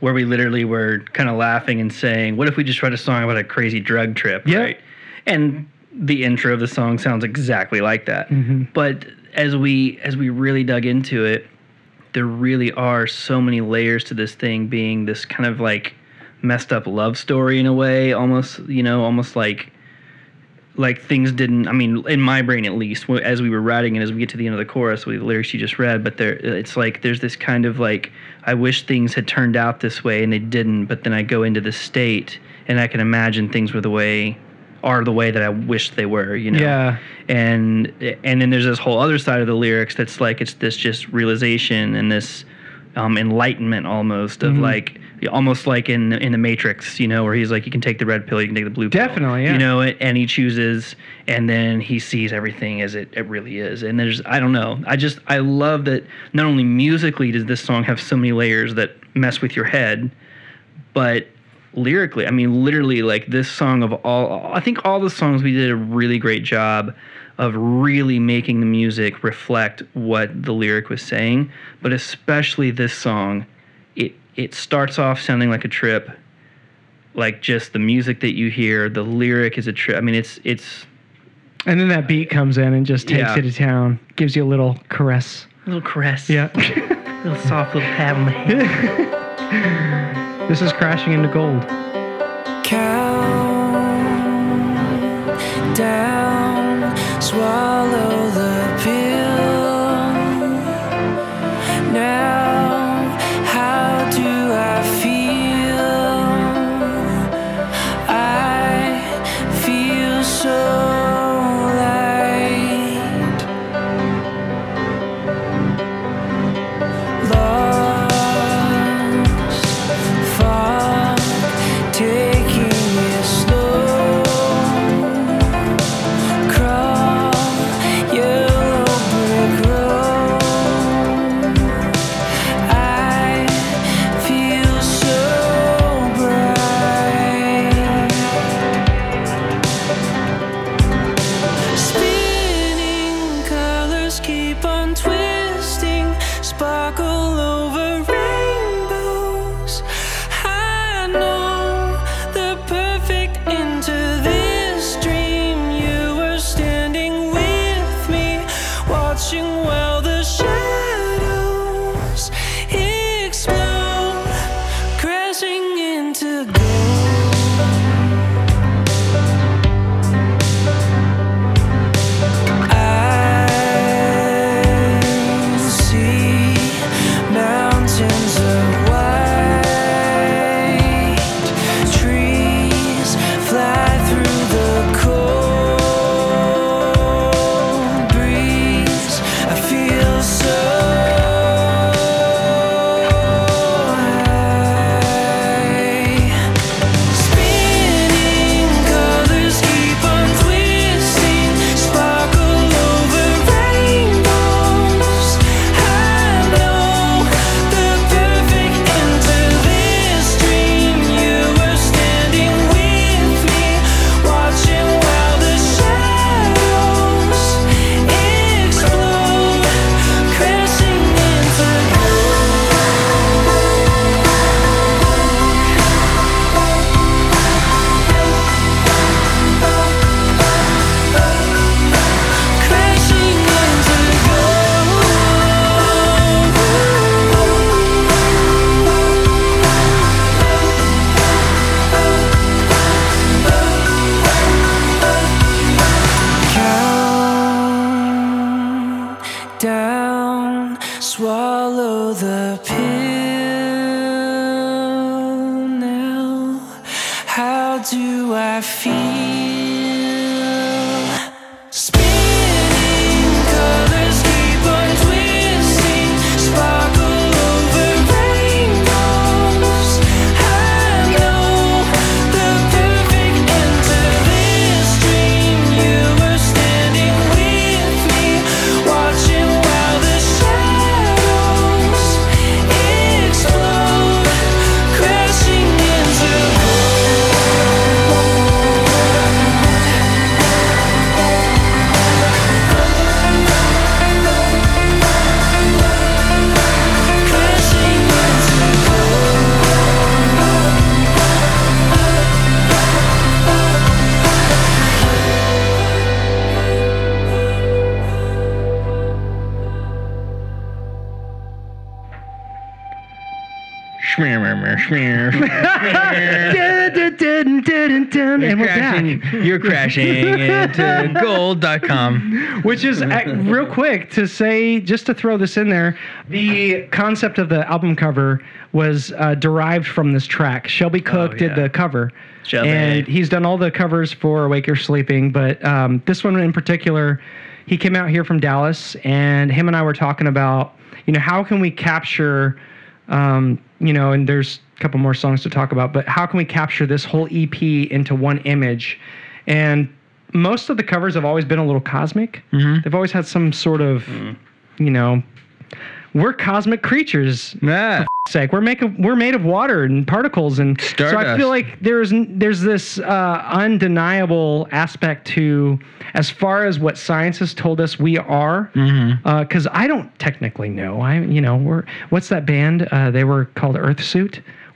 where we literally were kind of laughing and saying, "What if we just write a song about a crazy drug trip?" Yeah. Right. And the intro of the song sounds exactly like that. Mm-hmm. But as we as we really dug into it, there really are so many layers to this thing being this kind of like messed up love story in a way, almost you know, almost like like things didn't i mean in my brain at least as we were writing and as we get to the end of the chorus with the lyrics you just read but there it's like there's this kind of like i wish things had turned out this way and they didn't but then i go into the state and i can imagine things were the way are the way that i wished they were you know Yeah. and and then there's this whole other side of the lyrics that's like it's this just realization and this um, enlightenment almost of like almost like in in the Matrix, you know, where he's like, you can take the red pill, you can take the blue pill, Definitely, yeah. you know, it, and he chooses, and then he sees everything as it, it really is. And there's I don't know, I just I love that not only musically does this song have so many layers that mess with your head, but lyrically i mean literally like this song of all i think all the songs we did a really great job of really making the music reflect what the lyric was saying but especially this song it starts off sounding like a trip like just the music that you hear the lyric is a trip i mean it's it's And then that beat comes in and just takes Yeah. you to town, gives you a little caress. a little caress Yeah. a little soft little pat on the head this is crashing into gold. You're crashing into gold.com. Which is uh, real quick to say, just to throw this in there, the concept of the album cover was uh, derived from this track. Shelby Cook did yeah. the cover. Shelby. And he's done all the covers for Awake or Sleeping, but um, this one in particular, he came out here from Dallas, and him and I were talking about, you know, how can we capture Um, you know, and there's a couple more songs to talk about, but how can we capture this whole EP into one image? And most of the covers have always been a little cosmic. They've always had some sort of, you know, we're cosmic creatures Yeah. sake. We're make we're made of water and particles, and so I feel like there's there's this uh, undeniable aspect to as far as what science has told us we are. Because I don't technically know. I you know we're what's that band? Uh, they were called Earth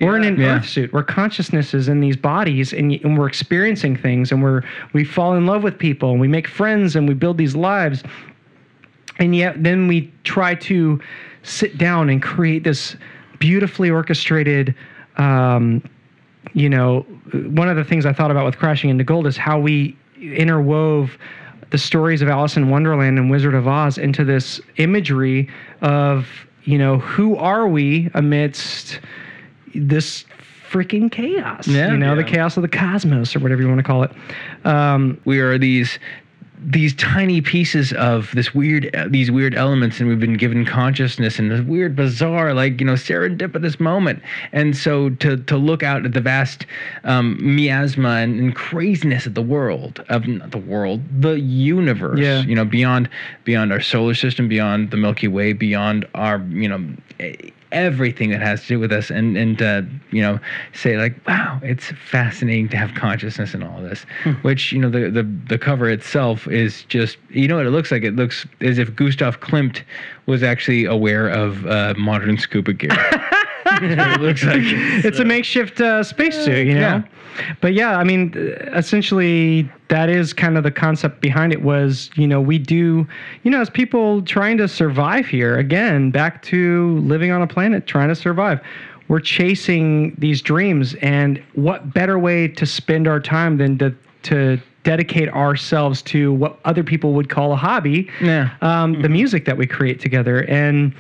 We're in an Yeah. earth suit. Where consciousness is in these bodies, and, and we're experiencing things, and we're we fall in love with people, and we make friends, and we build these lives and yet then we try to sit down and create this beautifully orchestrated um, you know one of the things i thought about with crashing into gold is how we interwove the stories of alice in wonderland and wizard of oz into this imagery of you know who are we amidst this freaking chaos Yeah. you know the chaos of the cosmos or whatever you want to call it um, we are these these tiny pieces of this weird these weird elements and we've been given consciousness in this weird bizarre like you know serendipitous moment and so to to look out at the vast um, miasma and, and craziness of the world of not the world the universe Yeah. you know beyond beyond our solar system beyond the milky way beyond our you know everything that has to do with us and and uh, you know say like wow it's fascinating to have consciousness in all of this which you know the, the the cover itself is just you know what it looks like? It looks as if Gustav Klimt was actually aware of uh, modern scuba gear it looks like it's a makeshift uh, spacesuit, you know. Yeah. But yeah, I mean, uh, essentially, that is kind of the concept behind it. Was you know we do, you know, as people trying to survive here again, back to living on a planet trying to survive. We're chasing these dreams, and what better way to spend our time than to to dedicate ourselves to what other people would call a hobby? Yeah. um, the music that we create together and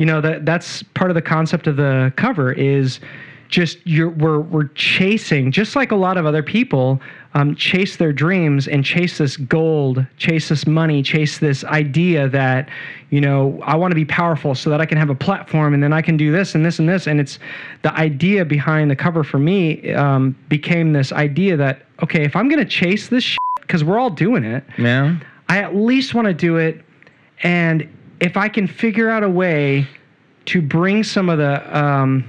you know that that's part of the concept of the cover is just you're we're we're chasing just like a lot of other people um, chase their dreams and chase this gold chase this money chase this idea that you know i want to be powerful so that i can have a platform and then i can do this and this and this and it's the idea behind the cover for me um, became this idea that okay if i'm going to chase this because we're all doing it yeah I at least want to do it. And if I can figure out a way to bring some of the, um,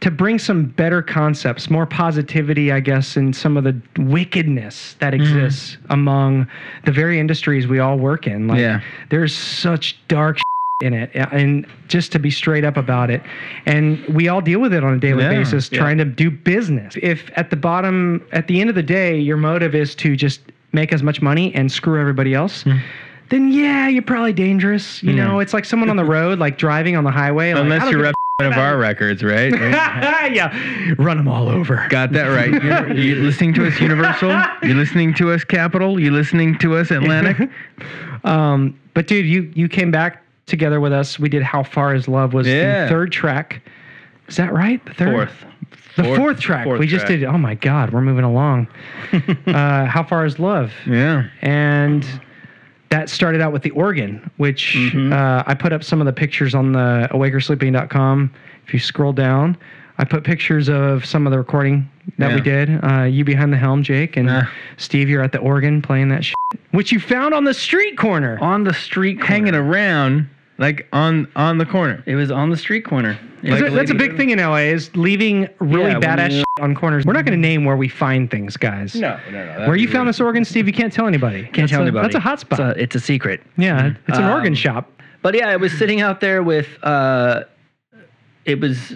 to bring some better concepts, more positivity, I guess, in some of the wickedness that exists among the very industries we all work in. Like, Yeah. there's such dark in it and just to be straight up about it and we all deal with it on a daily Yeah, basis yeah. trying to do business if at the bottom at the end of the day your motive is to just make as much money and screw everybody else Hmm. Then yeah you're probably dangerous you know it's like someone on the road like driving on the highway like, I unless don't you give rep one of our records right yeah run them all over Got that right. You're, you listening to us, Universal? You're listening to us, Capitol? You're listening to us, Atlantic? Um, but dude, you you came back together with us. We did "How Far Is Love" was Yeah. the third track. Is that right? The third, Fourth. the Fourth- fourth, track. fourth we just track. did. Oh my God, we're moving along. uh, "How Far Is Love," Yeah. and that started out with the organ, which uh, I put up some of the pictures on the awakeorsleeping.com. If you scroll down, I put pictures of some of the recording that we did. Uh, you behind the helm, Jake, and Ah. Steve, you're at the organ playing that shit, which you found on the street corner. On the street corner. Hanging around like on on the corner. It was on the street corner. It That's a- that's a big thing in LA is leaving really Yeah, when badass you- shit on corners. We're not going to name where we find things, guys. No, no, no. Where you found this organ, Steve, you can't tell anybody. Can't That's tell a, anybody. That's a hot It's spot. a, it's a secret. yeah, it's an Um, organ shop. But yeah, I was sitting out there with uh it was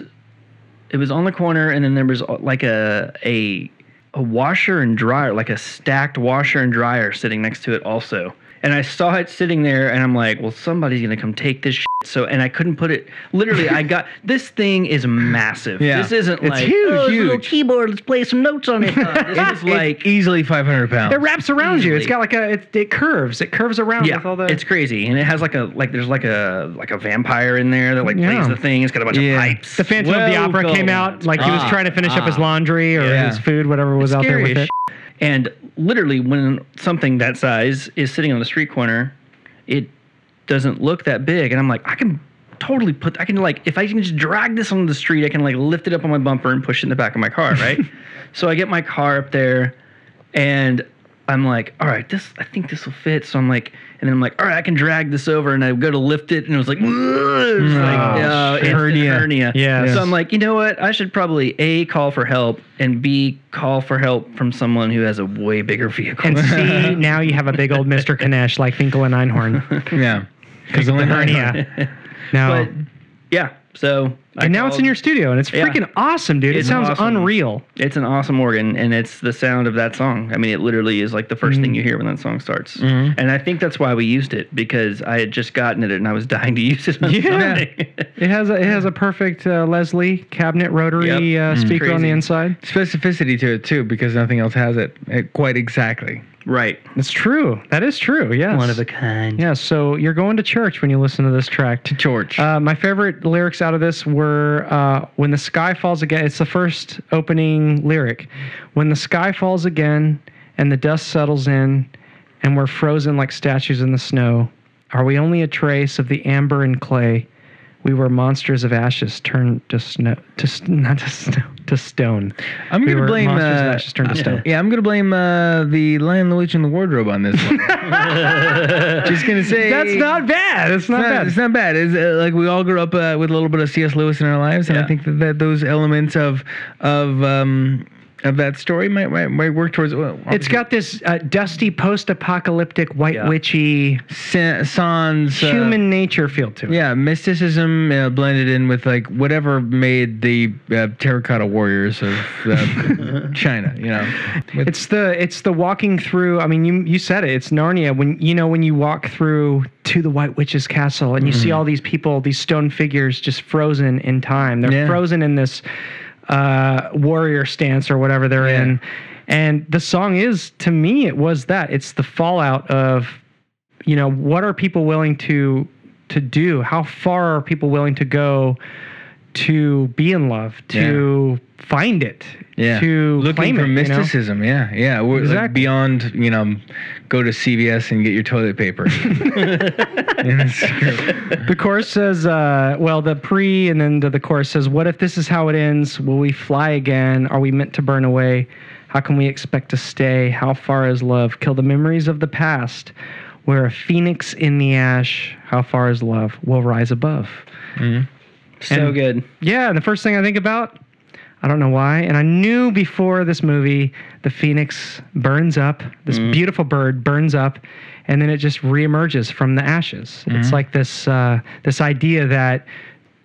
it was on the corner and then there was uh, like a a a washer and dryer, like a stacked washer and dryer sitting next to it also. And I saw it sitting there and I'm like, well somebody's going to come take this shit. So and I couldn't put it literally I got this thing is massive. Yeah. This isn't It's like huge, oh, it's a little keyboard, let's play some notes on it. Uh, this is It's like easily 500 pounds. It wraps around you. It's got like a it, it curves. It curves around yeah, with all the. it's crazy, and it has like a like there's like a like a vampire in there that like Yeah. plays the thing. It's got a bunch Yeah. of pipes. the Phantom of the Opera Welcome. came out like he was Ah, trying to finish up his ah. laundry or Yeah. his food, whatever was out there with it. shit. And literally, when something that size is sitting on the street corner, it doesn't look that big, and I'm like, I can totally put. I can like if I can just drag this on the street, I can like lift it up on my bumper and push it in the back of my car, right? so I get my car up there, and I'm like, all right, this I think this will fit. So I'm like, and then I'm like, all right, I can drag this over, and I go to lift it, and it was like, it was like uh, instant hernia. hernia. Yes. So I'm like, you know what? I should probably a call for help and b call for help from someone who has a way bigger vehicle. And see, now you have a big old Mr. Kanesh like Finkle and Einhorn. Yeah. Because The hernia. Now, but yeah, so I and now it's in your studio, and it's Yeah. freaking awesome, dude. It sounds awesome. unreal. It's an awesome organ, and it's the sound of that song. I mean, it literally is like the 1st Mm. thing you hear when that song starts. Mm-hmm. And I think that's why we used it because I had just gotten it and I was dying to use it. On Yeah. something. It has a it has a perfect uh, Leslie cabinet rotary Yep. Uh, speaker on the inside. Specificity to it too, because nothing else has it, eh, quite exactly. Right. That's true. That is true. Yes. One of a kind. Yeah. So you're going to church when you listen to this track. George. Uh, my favorite lyrics out of this were uh, "When the sky falls again." It's the first opening lyric. When the sky falls again and the dust settles in, and we're frozen like statues in the snow, are we only a trace of the amber and clay? We were monsters of ashes turned to snow, to not to snow, to stone. I'm we gonna blame. monsters of Uh, ashes turned to stone. yeah, I'm gonna blame uh, the Lion, the Witch, and the Wardrobe on this one. Just gonna say That's not bad. It's not not, bad. it's not bad. It's uh, like we all grew up uh, with a little bit of C.S. Lewis in our lives, and I think that, that those elements of of um, of that story might might, might work towards. Well, It's got this uh, dusty, post-apocalyptic, white Yeah. witchy, Sa- sans uh, human nature feel to it. Yeah, mysticism uh, blended in with like whatever made the uh, terracotta warriors of uh, China. You know, With- It's the it's the walking through. I mean, you you said it. It's Narnia. When you know when you walk through to the White Witch's castle and you see all these people, these stone figures, just frozen in time. They're Yeah. frozen in this uh, warrior stance or whatever they're Yeah. in. And the song is to me, it was that. It's the fallout of, you know, what are people willing to to do? How far are people willing to go to be in love? To find it? Yeah, To looking for it, you know? mysticism. Yeah, yeah, we're like beyond you know, go to CVS and get your toilet paper. The course says, uh, well, the pre and then the, the chorus says, What if this is how it ends? Will we fly again? Are we meant to burn away? How can we expect to stay? How far is love? Kill the memories of the past. We're a phoenix in the ash. How far is love? We'll rise above. So And- good. Yeah, and the first thing I think about, I don't know why, and I knew before this movie, the phoenix burns up. This beautiful bird burns up, and then it just reemerges from the ashes. It's like this uh, this idea that,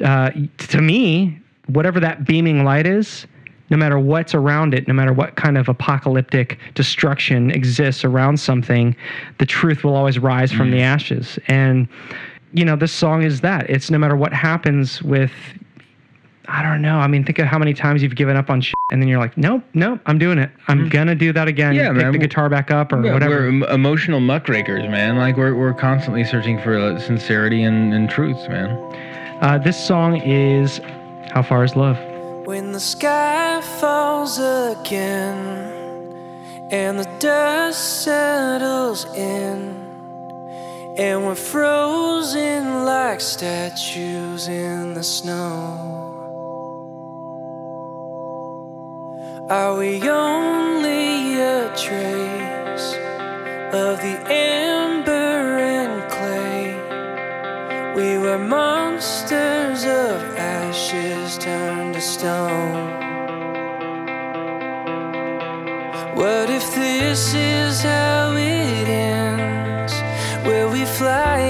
uh, to me, whatever that beaming light is, no matter what's around it, no matter what kind of apocalyptic destruction exists around something, the truth will always rise from the ashes. And you know, this song is that. It's no matter what happens with I don't know. I mean, think of how many times you've given up on shit, and then you're like, nope, nope, I'm doing it. I'm gonna do that again. Yeah, Pick man. the guitar back up or Yeah, whatever. We're em- emotional muckrakers, man. Like we're we're constantly searching for uh, sincerity and, and truth, man. Uh, this song is "How Far Is Love." When the sky falls again and the dust settles in, and we're frozen like statues in the snow. Are we only a trace of the amber and clay? We were monsters of ashes turned to stone. What if this is how it ends? Will we fly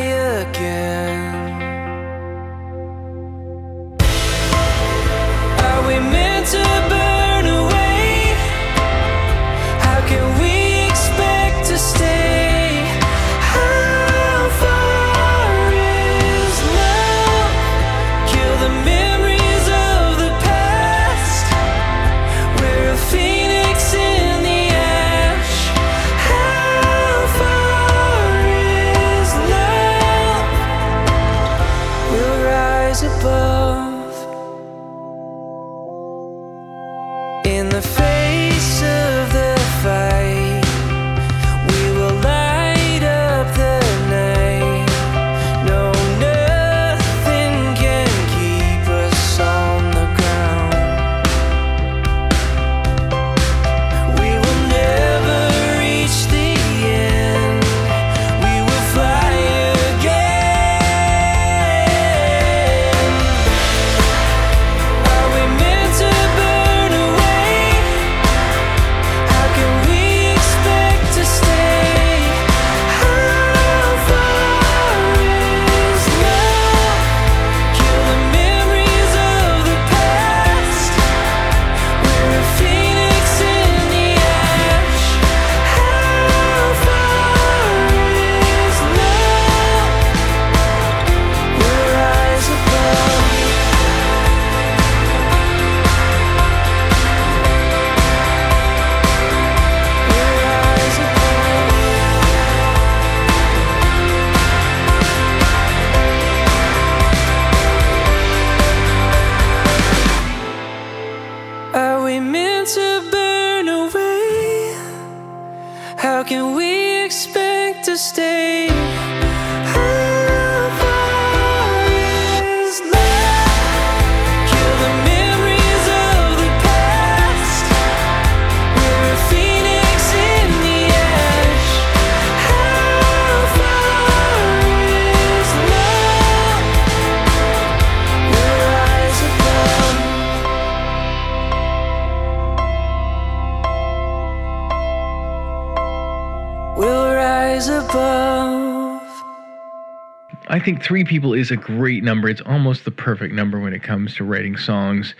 think three people is a great number. It's almost the perfect number when it comes to writing songs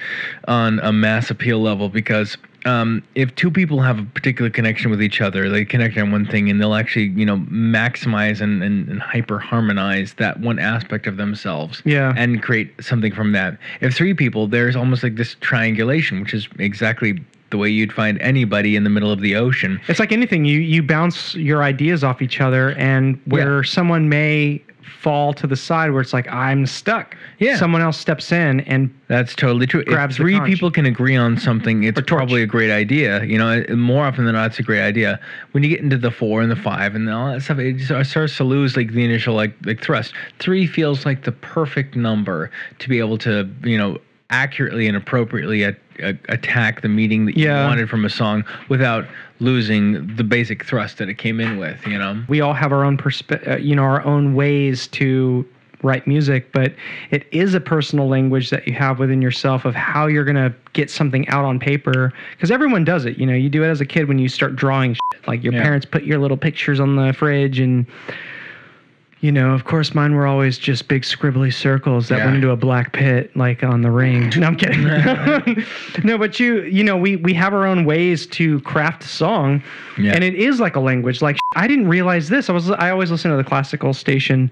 on a mass appeal level because um, if two people have a particular connection with each other, they connect on one thing and they'll actually, you know, maximize and, and, and hyper harmonize that one aspect of themselves Yeah. and create something from that. If three people, there's almost like this triangulation, which is exactly the way you'd find anybody in the middle of the ocean. It's like anything. You you bounce your ideas off each other, and where someone may fall to the side, where it's like I'm stuck. Yeah. Someone else steps in, and That's totally true. Grabs if three people can agree on something, it's probably a great idea. You know, more often than not, it's a great idea. When you get into the four and the five and all that stuff, it starts to lose like the initial like like thrust. Three feels like the perfect number to be able to you know accurately and appropriately a, a, attack the meaning that Yeah. you wanted from a song without losing the basic thrust that it came in with. You know. we all have our own perspe- uh, you know, our own ways to write music, but it is a personal language that you have within yourself of how you're gonna get something out on paper. Because everyone does it. You know, you do it as a kid when you start drawing. Shit. Like your Yeah. parents put your little pictures on the fridge and. You know, of course, mine were always just big scribbly circles that Yeah. went into a black pit, like on the ring. No, I'm kidding. no, but you, you know, we we have our own ways to craft a song, Yeah. and it is like a language. Like I didn't realize this. I was I always listen to the classical station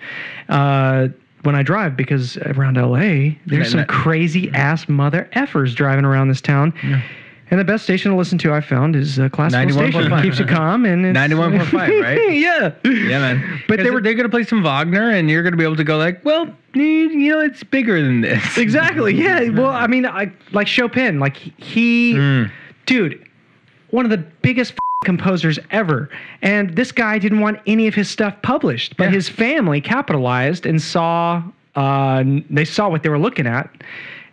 uh, when I drive because around LA there's Yeah, some crazy ass mother effers driving around this town. And the best station to listen to I found is uh, classical station. 91.5. Keeps you calm and it's, 91.5, right? yeah. Yeah, man. But they were they're gonna play some Wagner, and you're gonna be able to go like, well, you you know, it's bigger than this. Exactly. Yeah. Well, I mean, I like Chopin. Like he, Mm. dude, one of the biggest composers ever. And this guy didn't want any of his stuff published, but Yeah. his family capitalized and saw. Uh, they saw what they were looking at,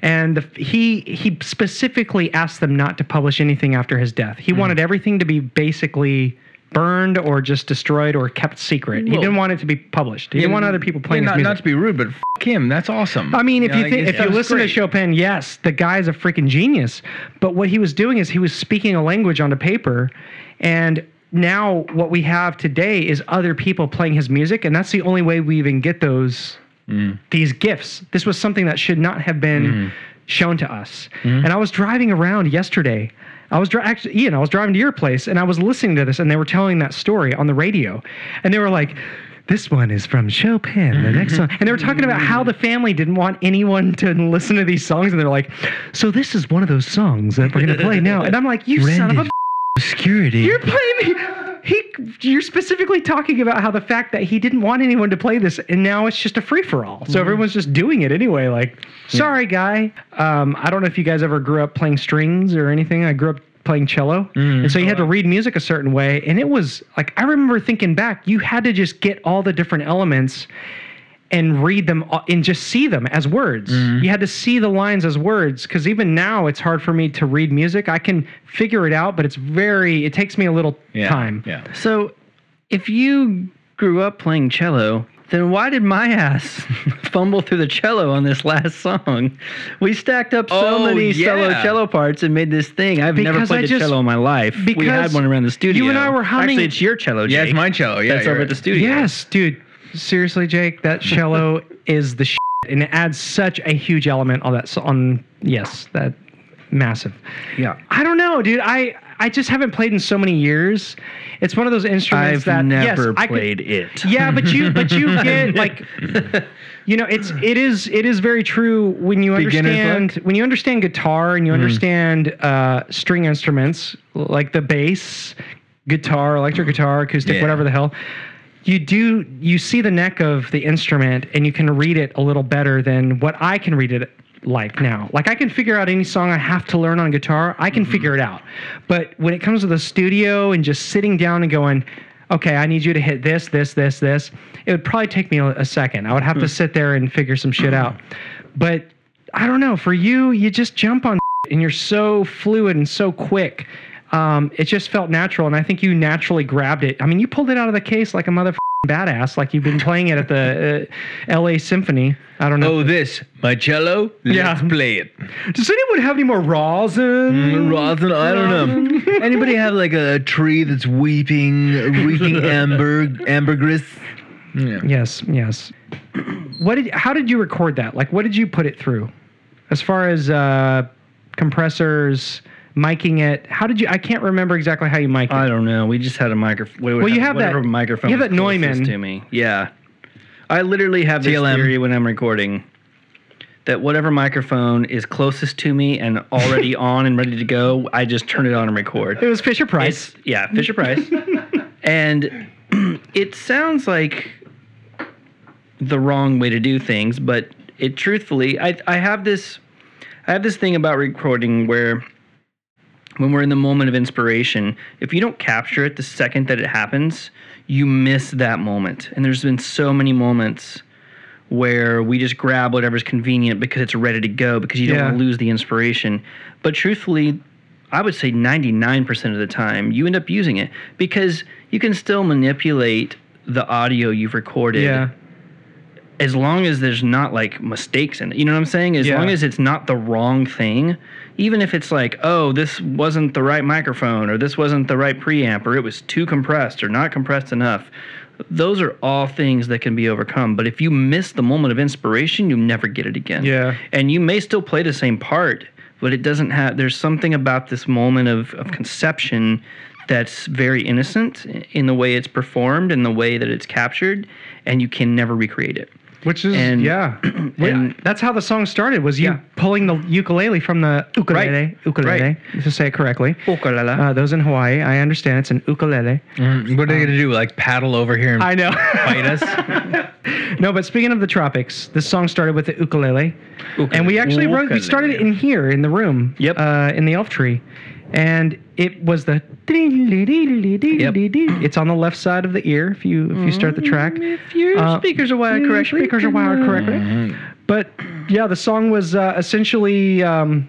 and the, he he specifically asked them not to publish anything after his death. He mm. wanted everything to be basically burned or just destroyed or kept secret. he didn't want it to be published. He didn't want other people playing Yeah, his not, music. not to be rude, but f- him. That's awesome. I mean, if you like, think if you listen great. to Chopin, yes, the guy's a freaking genius. But what he was doing is he was speaking a language onto paper, and now what we have today is other people playing his music, and that's the only way we even get those Mm. these gifts. This was something that should not have been Mm-hmm. shown to us. And I was driving around yesterday. I was dri- actually, Ian, I was driving to your place, and I was listening to this, and they were telling that story on the radio, and they were like. This one is from Chopin. The next one, and they were talking about how the family didn't want anyone to listen to these songs, and they're like, "So this is one of those songs that we're gonna play now." And I'm like, "You son of a obscurity. you're playing he you're specifically talking about how the fact that he didn't want anyone to play this and now it's just a free for all. So everyone's just doing it anyway like sorry guy. Um I don't know if you guys ever grew up playing strings or anything. I grew up playing cello. And so you had to read music a certain way and it was like I remember thinking back you had to just get all the different elements and read them and just see them as words. Mm-hmm. You had to see the lines as words because even now it's hard for me to read music. I can figure it out, but it's very, it takes me a little yeah. time. Yeah. So, if you grew up playing cello, then why did my ass fumble through the cello on this last song? We stacked up so Oh, many solo cello parts and made this thing. I've never Because I played a just- cello in my life. we because had one around the studio. you and I were humming- Actually, it's your cello, Jake. Yeah, it's my cello. Yeah, That's over at the studio. Yes, dude. Seriously, Jake, that cello is the shit, and it adds such a huge element on that. so- On yes, that massive. Yeah. I don't know, dude. I I just haven't played in so many years. It's one of those instruments that I've that never yes, I could- played it. Yeah, but you but you get like you know, it's it is it is very true when you understand when you understand guitar and you understand uh, string instruments like the bass, guitar, electric guitar, acoustic, Yeah. whatever the hell. You do you see the neck of the instrument and you can read it a little better than what I can read it like now. Like I can figure out any song I have to learn on guitar, I can mm-hmm. figure it out. But when it comes to the studio and just sitting down and going, okay, I need you to hit this, this, this, this, it would probably take me a, a second. I would have to mm. sit there and figure some shit out. Mm-hmm. But I don't know. For you, you just jump on and you're so fluid and so quick. Um, it just felt natural, and I think you naturally grabbed it. I mean, you pulled it out of the case like a mother badass, like you've been playing it at the uh, L.A. Symphony. I don't know. Oh, this my cello. Yeah. Let's play it. Does anyone have any more rosin? Mm, Rosin, I don't know. Anybody have like a tree that's weeping, reeking amber, ambergris? Yeah. Yes, yes. What did? How did you record that? Like, what did you put it through? As far as uh, compressors, miking it. How did you? I can't remember exactly how you mic it. I don't know. We just had a microphone. Well, you have that- microphone. you have that Neumann. to me. Yeah, I literally have this TLM. theory when I'm recording that whatever microphone is closest to me and already on and ready to go, I just turn it on and record. it was Fisher Price. It's yeah, Fisher Price, and it sounds like the wrong way to do things, but it truthfully, I I have this I have this thing about recording where when we're in the moment of inspiration, if you don't capture it the second that it happens, you miss that moment. And there's been so many moments where we just grab whatever's convenient because it's ready to go because you don't want to lose the inspiration. But truthfully, I would say 99% of the time you end up using it because you can still manipulate the audio you've recorded yeah. As long as there's not like mistakes in it. You know what I'm saying? As Yeah. long as it's not the wrong thing, even if it's like, oh, this wasn't the right microphone or this wasn't the right preamp or it was too compressed or not compressed enough. Those are all things that can be overcome. But if you miss the moment of inspiration, you never get it again. Yeah. And you may still play the same part, but it doesn't have there's something about this moment of, of conception that's very innocent in the way it's performed and the way that it's captured, and you can never recreate it. Which is And- yeah. And- that's how the song started. Was you Yeah. pulling the ukulele from the ukulele? Right. Ukulele. Right. To say it correctly. Ukulele. Uh, those in Hawaii, I understand it's an ukulele. Mm, What are they gonna do? Like paddle over here and I know. fight us? no, but speaking of the tropics, this song started with the ukulele, and we actually wrote. We started it in here in the room. Yep. Uh, in the elf tree, and it was the. yep. It's on the left side of the ear if you if you start the track. If your Uh, speakers are wired correctly. Speakers are wired correctly. But yeah, the song was uh, essentially um,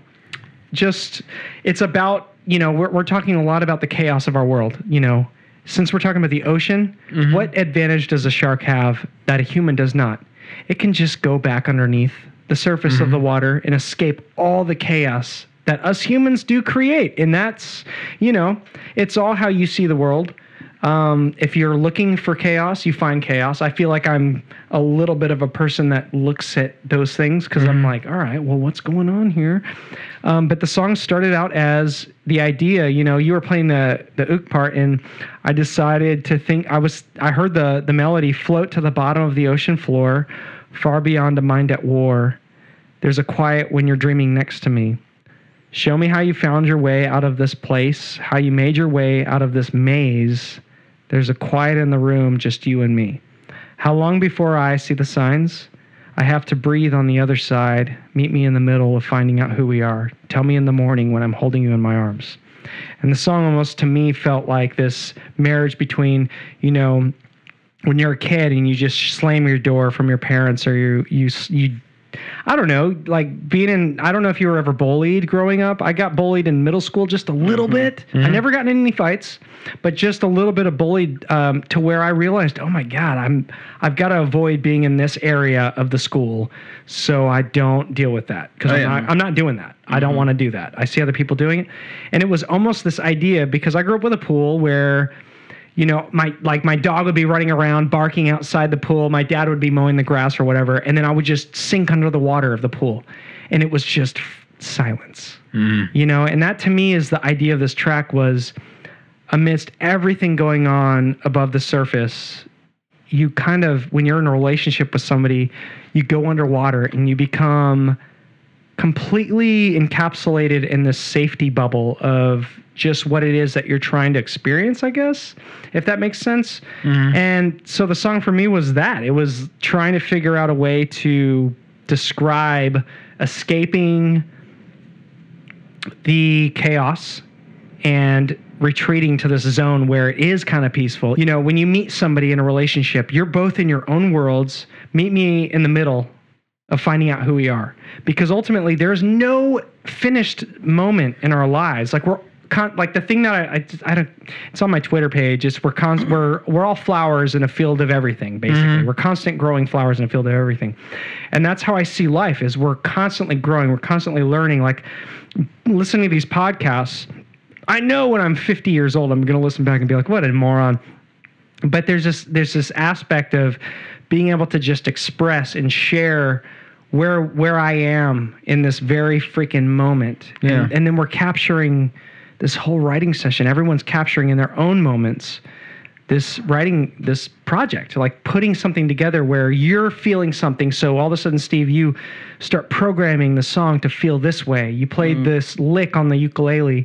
just it's about you know we're we're talking a lot about the chaos of our world. You know, since we're talking about the ocean, what advantage does a shark have that a human does not? It can just go back underneath the surface of the water and escape all the chaos that us humans do create. And that's, you know, it's all how you see the world. Um, if you're looking for chaos, you find chaos. I feel like I'm a little bit of a person that looks at those things because I'm like, all right, well, what's going on here? Um, but the song started out as the idea. You know, you were playing the the ook part, and I decided to think. I was I heard the the melody float to the bottom of the ocean floor, far beyond a mind at war. There's a quiet when you're dreaming next to me. Show me how you found your way out of this place, how you made your way out of this maze. There's a quiet in the room, just you and me. How long before I see the signs? I have to breathe on the other side. Meet me in the middle of finding out who we are. Tell me in the morning when I'm holding you in my arms. And the song almost to me felt like this marriage between, you know, when you're a kid and you just slam your door from your parents or you you you I don't know, like being in I don't know if you were ever bullied growing up. I got bullied in middle school just a little mm-hmm. bit. I mm-hmm. never got in any fights, but just a little bit of bullied um, to where I realized, oh my god, I'm I've got to avoid being in this area of the school so I don't deal with that because Oh, I'm, yeah. I'm not doing that. I don't mm-hmm. want to do that. I see other people doing it, and it was almost this idea because I grew up with a pool where you know, my like my dog would be running around barking outside the pool. My dad would be mowing the grass or whatever, and then I would just sink under the water of the pool, and it was just f- silence. Mm. You know, and that to me is the idea of this track was amidst everything going on above the surface. You kind of when you're in a relationship with somebody, you go underwater and you become completely encapsulated in this safety bubble of just what it is that you're trying to experience, I guess, if that makes sense. Mm-hmm. And so the song for me was that it was trying to figure out a way to describe escaping the chaos and retreating to this zone where it is kind of peaceful. You know, when you meet somebody in a relationship, you're both in your own worlds. Meet me in the middle of finding out who we are because ultimately there's no finished moment in our lives like we're con- like the thing that I, I, I don't it's on my twitter page It's we're con- we're we're all flowers in a field of everything basically. Mm-hmm. We're constant growing flowers in a field of everything. And that's how i see life is we're constantly growing we're constantly learning. Like listening to these podcasts i know when i'm 50 years old i'm going to listen back and be like what a moron. But there's this there's this aspect of being able to just express and share where where I am in this very freaking moment. Yeah. And, and then we're capturing this whole writing session. Everyone's capturing in their own moments this writing this project, like putting something together where you're feeling something. So all of a sudden, Steve, you start programming the song to feel this way. You played this lick on the ukulele,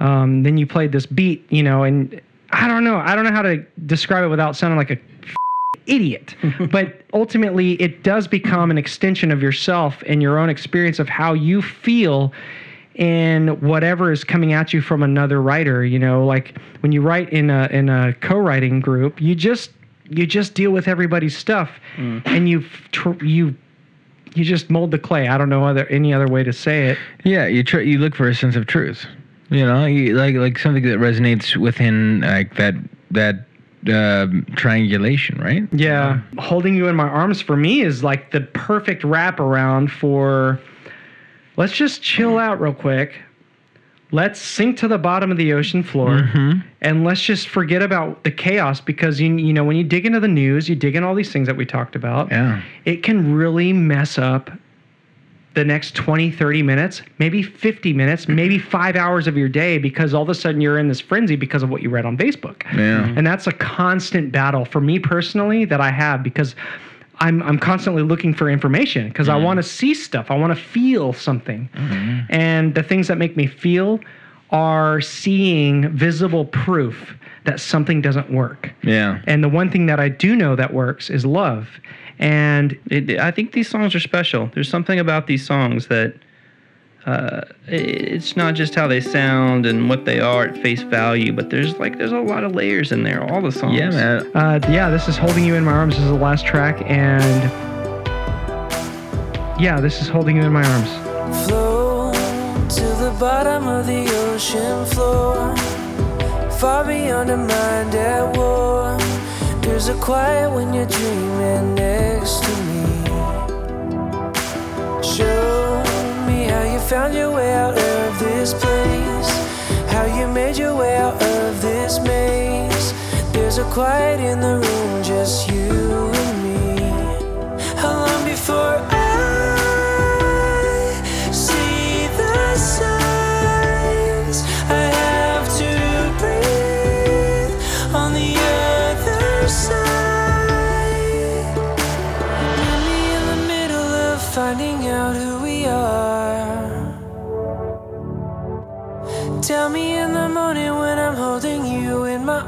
um, then you played this beat, you know, and I don't know. I don't know how to describe it without sounding like a idiot. but ultimately, it does become an extension of yourself and your own experience of how you feel in whatever is coming at you from another writer. You know, like when you write in a in a co-writing group, you just you just deal with everybody's stuff, and you tr- you you just mold the clay. I don't know other any other way to say it. Yeah, you try. You look for a sense of truth. You know, you, like like something that resonates within like that that um triangulation, right? Yeah. Holding you in my arms for me is like the perfect wraparound for let's just chill out real quick. Let's sink to the bottom of the ocean floor mm-hmm. and let's just forget about the chaos because you you know when you dig into the news, you dig in all these things that we talked about. Yeah. It can really mess up the next 20, 30 minutes, maybe 50 minutes, maybe 5 hours of your day because all of a sudden you're in this frenzy because of what you read on Facebook. Yeah. And that's a constant battle for me personally that I have because I'm I'm constantly looking for information because I mm. want to see stuff. I want to feel something. Mm-hmm. And the things that make me feel are seeing visible proof that something doesn't work. Yeah. And the one thing that I do know that works is love. And It, I think these songs are special. There's something about these songs that uh, it's not just how they sound and what they are at face value, but there's like there's a lot of layers in there. All the songs. Yeah, man. uh, yeah, this is Holding You in My Arms is the last track. And yeah, this is Holding You in My Arms. Flow to the bottom of the ocean floor. Far beyond a mind at war. There's a quiet when you're dreaming next to me. Show me how you found your way out of this place. How you made your way out of this maze. There's a quiet in the room, just you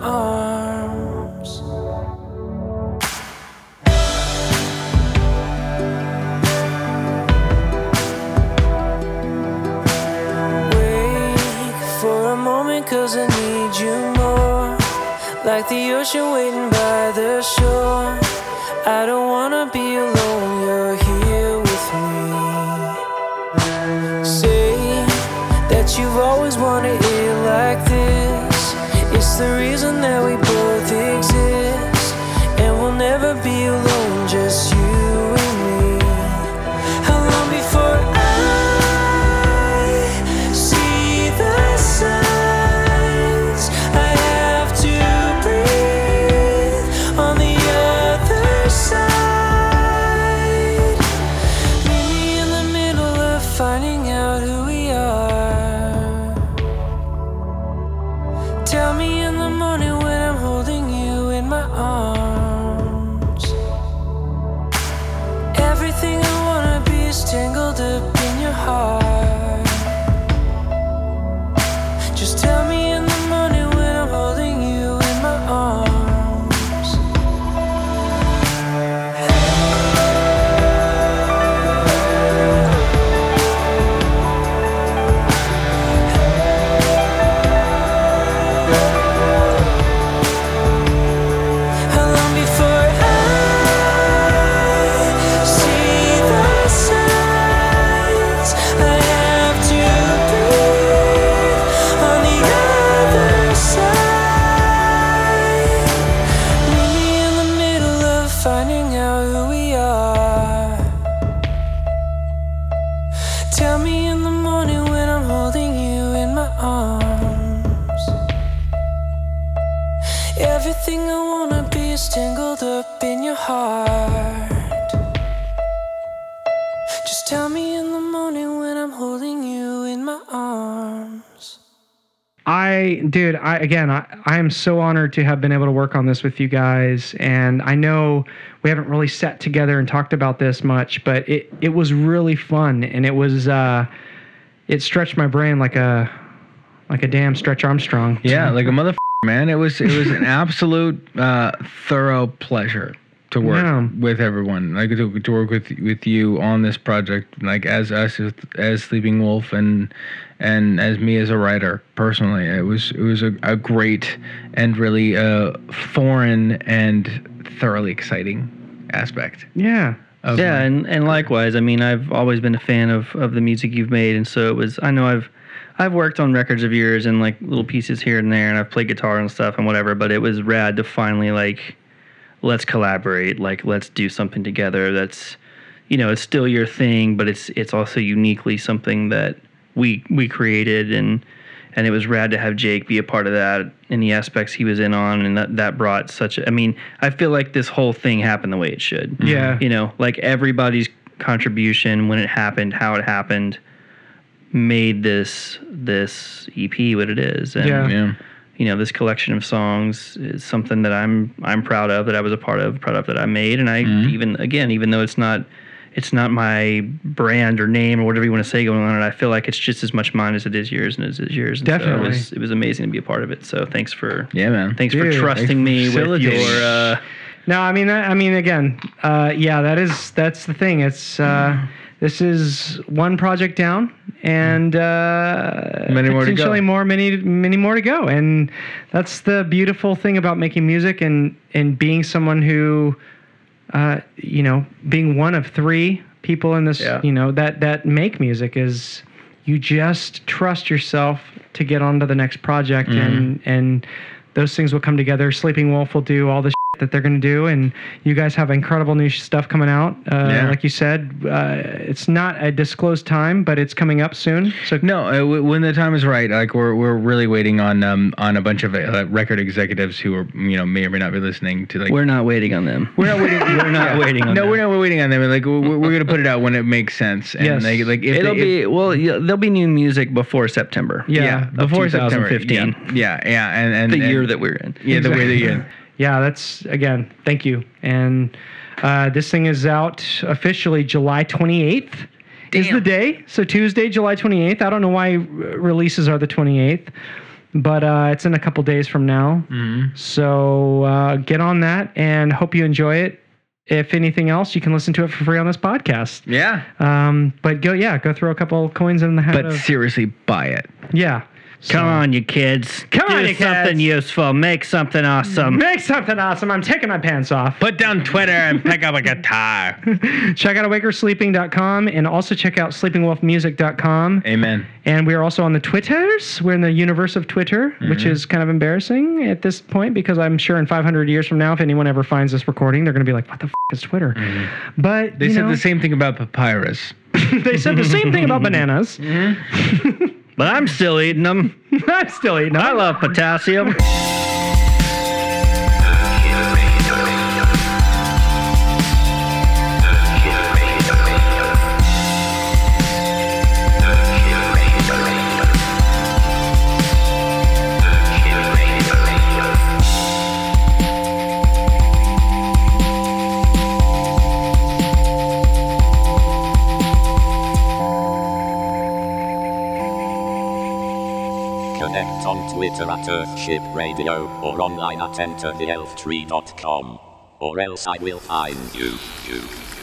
arms. Wait for a moment, cause I need you more. Like the ocean waiting by the shore. I don't wanna I again, I, I am so honored to have been able to work on this with you guys, and I know we haven't really sat together and talked about this much, but it it was really fun, and it was uh, it stretched my brain like a like a damn Stretch Armstrong. Yeah, like a motherfucker, man. It was it was an absolute uh, thorough pleasure to work Yeah. with everyone. Like to, to work with with you on this project, like as us as, as Sleeping Wolf and and as me as a writer personally. It was it was a, a great and really uh, foreign and thoroughly exciting aspect. yeah, Of yeah, and, and likewise. I mean, I've always been a fan of, of the music you've made, and so it was. I know I've I've worked on records of yours and like little pieces here and there, and I've played guitar and stuff and whatever. But it was rad to finally like let's collaborate, like let's do something together. That's you know, it's still your thing, but it's it's also uniquely something that we we created and. And it was rad to have Jake be a part of that and the aspects he was in on, and that, that brought such. A, I mean, I feel like this whole thing happened the way it should yeah, mm-hmm. you know like everybody's contribution when it happened how it happened made this this ep what it is and Yeah. yeah. you know this collection of songs is something that i'm i'm proud of that i was a part of proud of that i made and i mm-hmm. even again even though it's not it's not my brand or name or whatever you want to say going on it i feel like it's just as much mine as it is yours and as it is yours and so Definitely. it was it was amazing to be a part of it so thanks for Yeah, man. thanks Dude, for trusting thanks me for with your uh No, I mean, I mean, again, uh, yeah, that is that's the thing. It's uh, this is one project down, and uh, Many more to go. potentially more, many, many more to go. And that's the beautiful thing about making music and and being someone who, uh, you know, being one of three people in this, Yeah. you know, that that make music is you just trust yourself to get on to the next project and and those things will come together. Sleeping Wolf will do all the shit that they're going to do, and you guys have incredible new stuff coming out. Uh, Yeah. Like you said, uh, it's not a disclosed time, but it's coming up soon. So No, uh, w- when the time is right, like we're we're really waiting on um on a bunch of uh, record executives who are you know may or may not be listening to like we're not waiting on them we're not waiting we're not waiting on no them. we're not waiting on them like we're, we're gonna put it out when it makes sense and Yes. like, like if It'll they, if- be well. Yeah, there'll be new music before September. Yeah, of before September 2015. yeah yeah, yeah and and the and- year that we're in. yeah the way that you yeah, that's again, thank you. And uh, this thing is out officially July 28th. Is the day. So Tuesday, July 28th. I don't know why releases are the 28th, but uh, it's in a couple days from now. So uh, get on that and hope you enjoy it. If anything else, you can listen to it for free on this podcast. yeah Um, but go, yeah, go throw a couple coins in the hat. but of, seriously buy it yeah. Come on, you kids. Come Do on, you something kids. useful. Make something awesome. Make something awesome. I'm taking my pants off. put down Twitter and pick up a guitar check out awakeorsleeping.com and also check out sleepingwolfmusic.com. amen And we are also on the Twitters. We're in the universe of Twitter, which Mm-hmm. is kind of embarrassing at this point because I'm sure in 500 years from now, if anyone ever finds this recording, they're going to be like, what the f- is Twitter? But Mm-hmm. they you said know, the same thing about papyrus they said the same thing about bananas. But I'm still eating them. I'm still eating them. I love potassium. Earthship Radio or online at entertheelftree.com. Or else I will find you. you.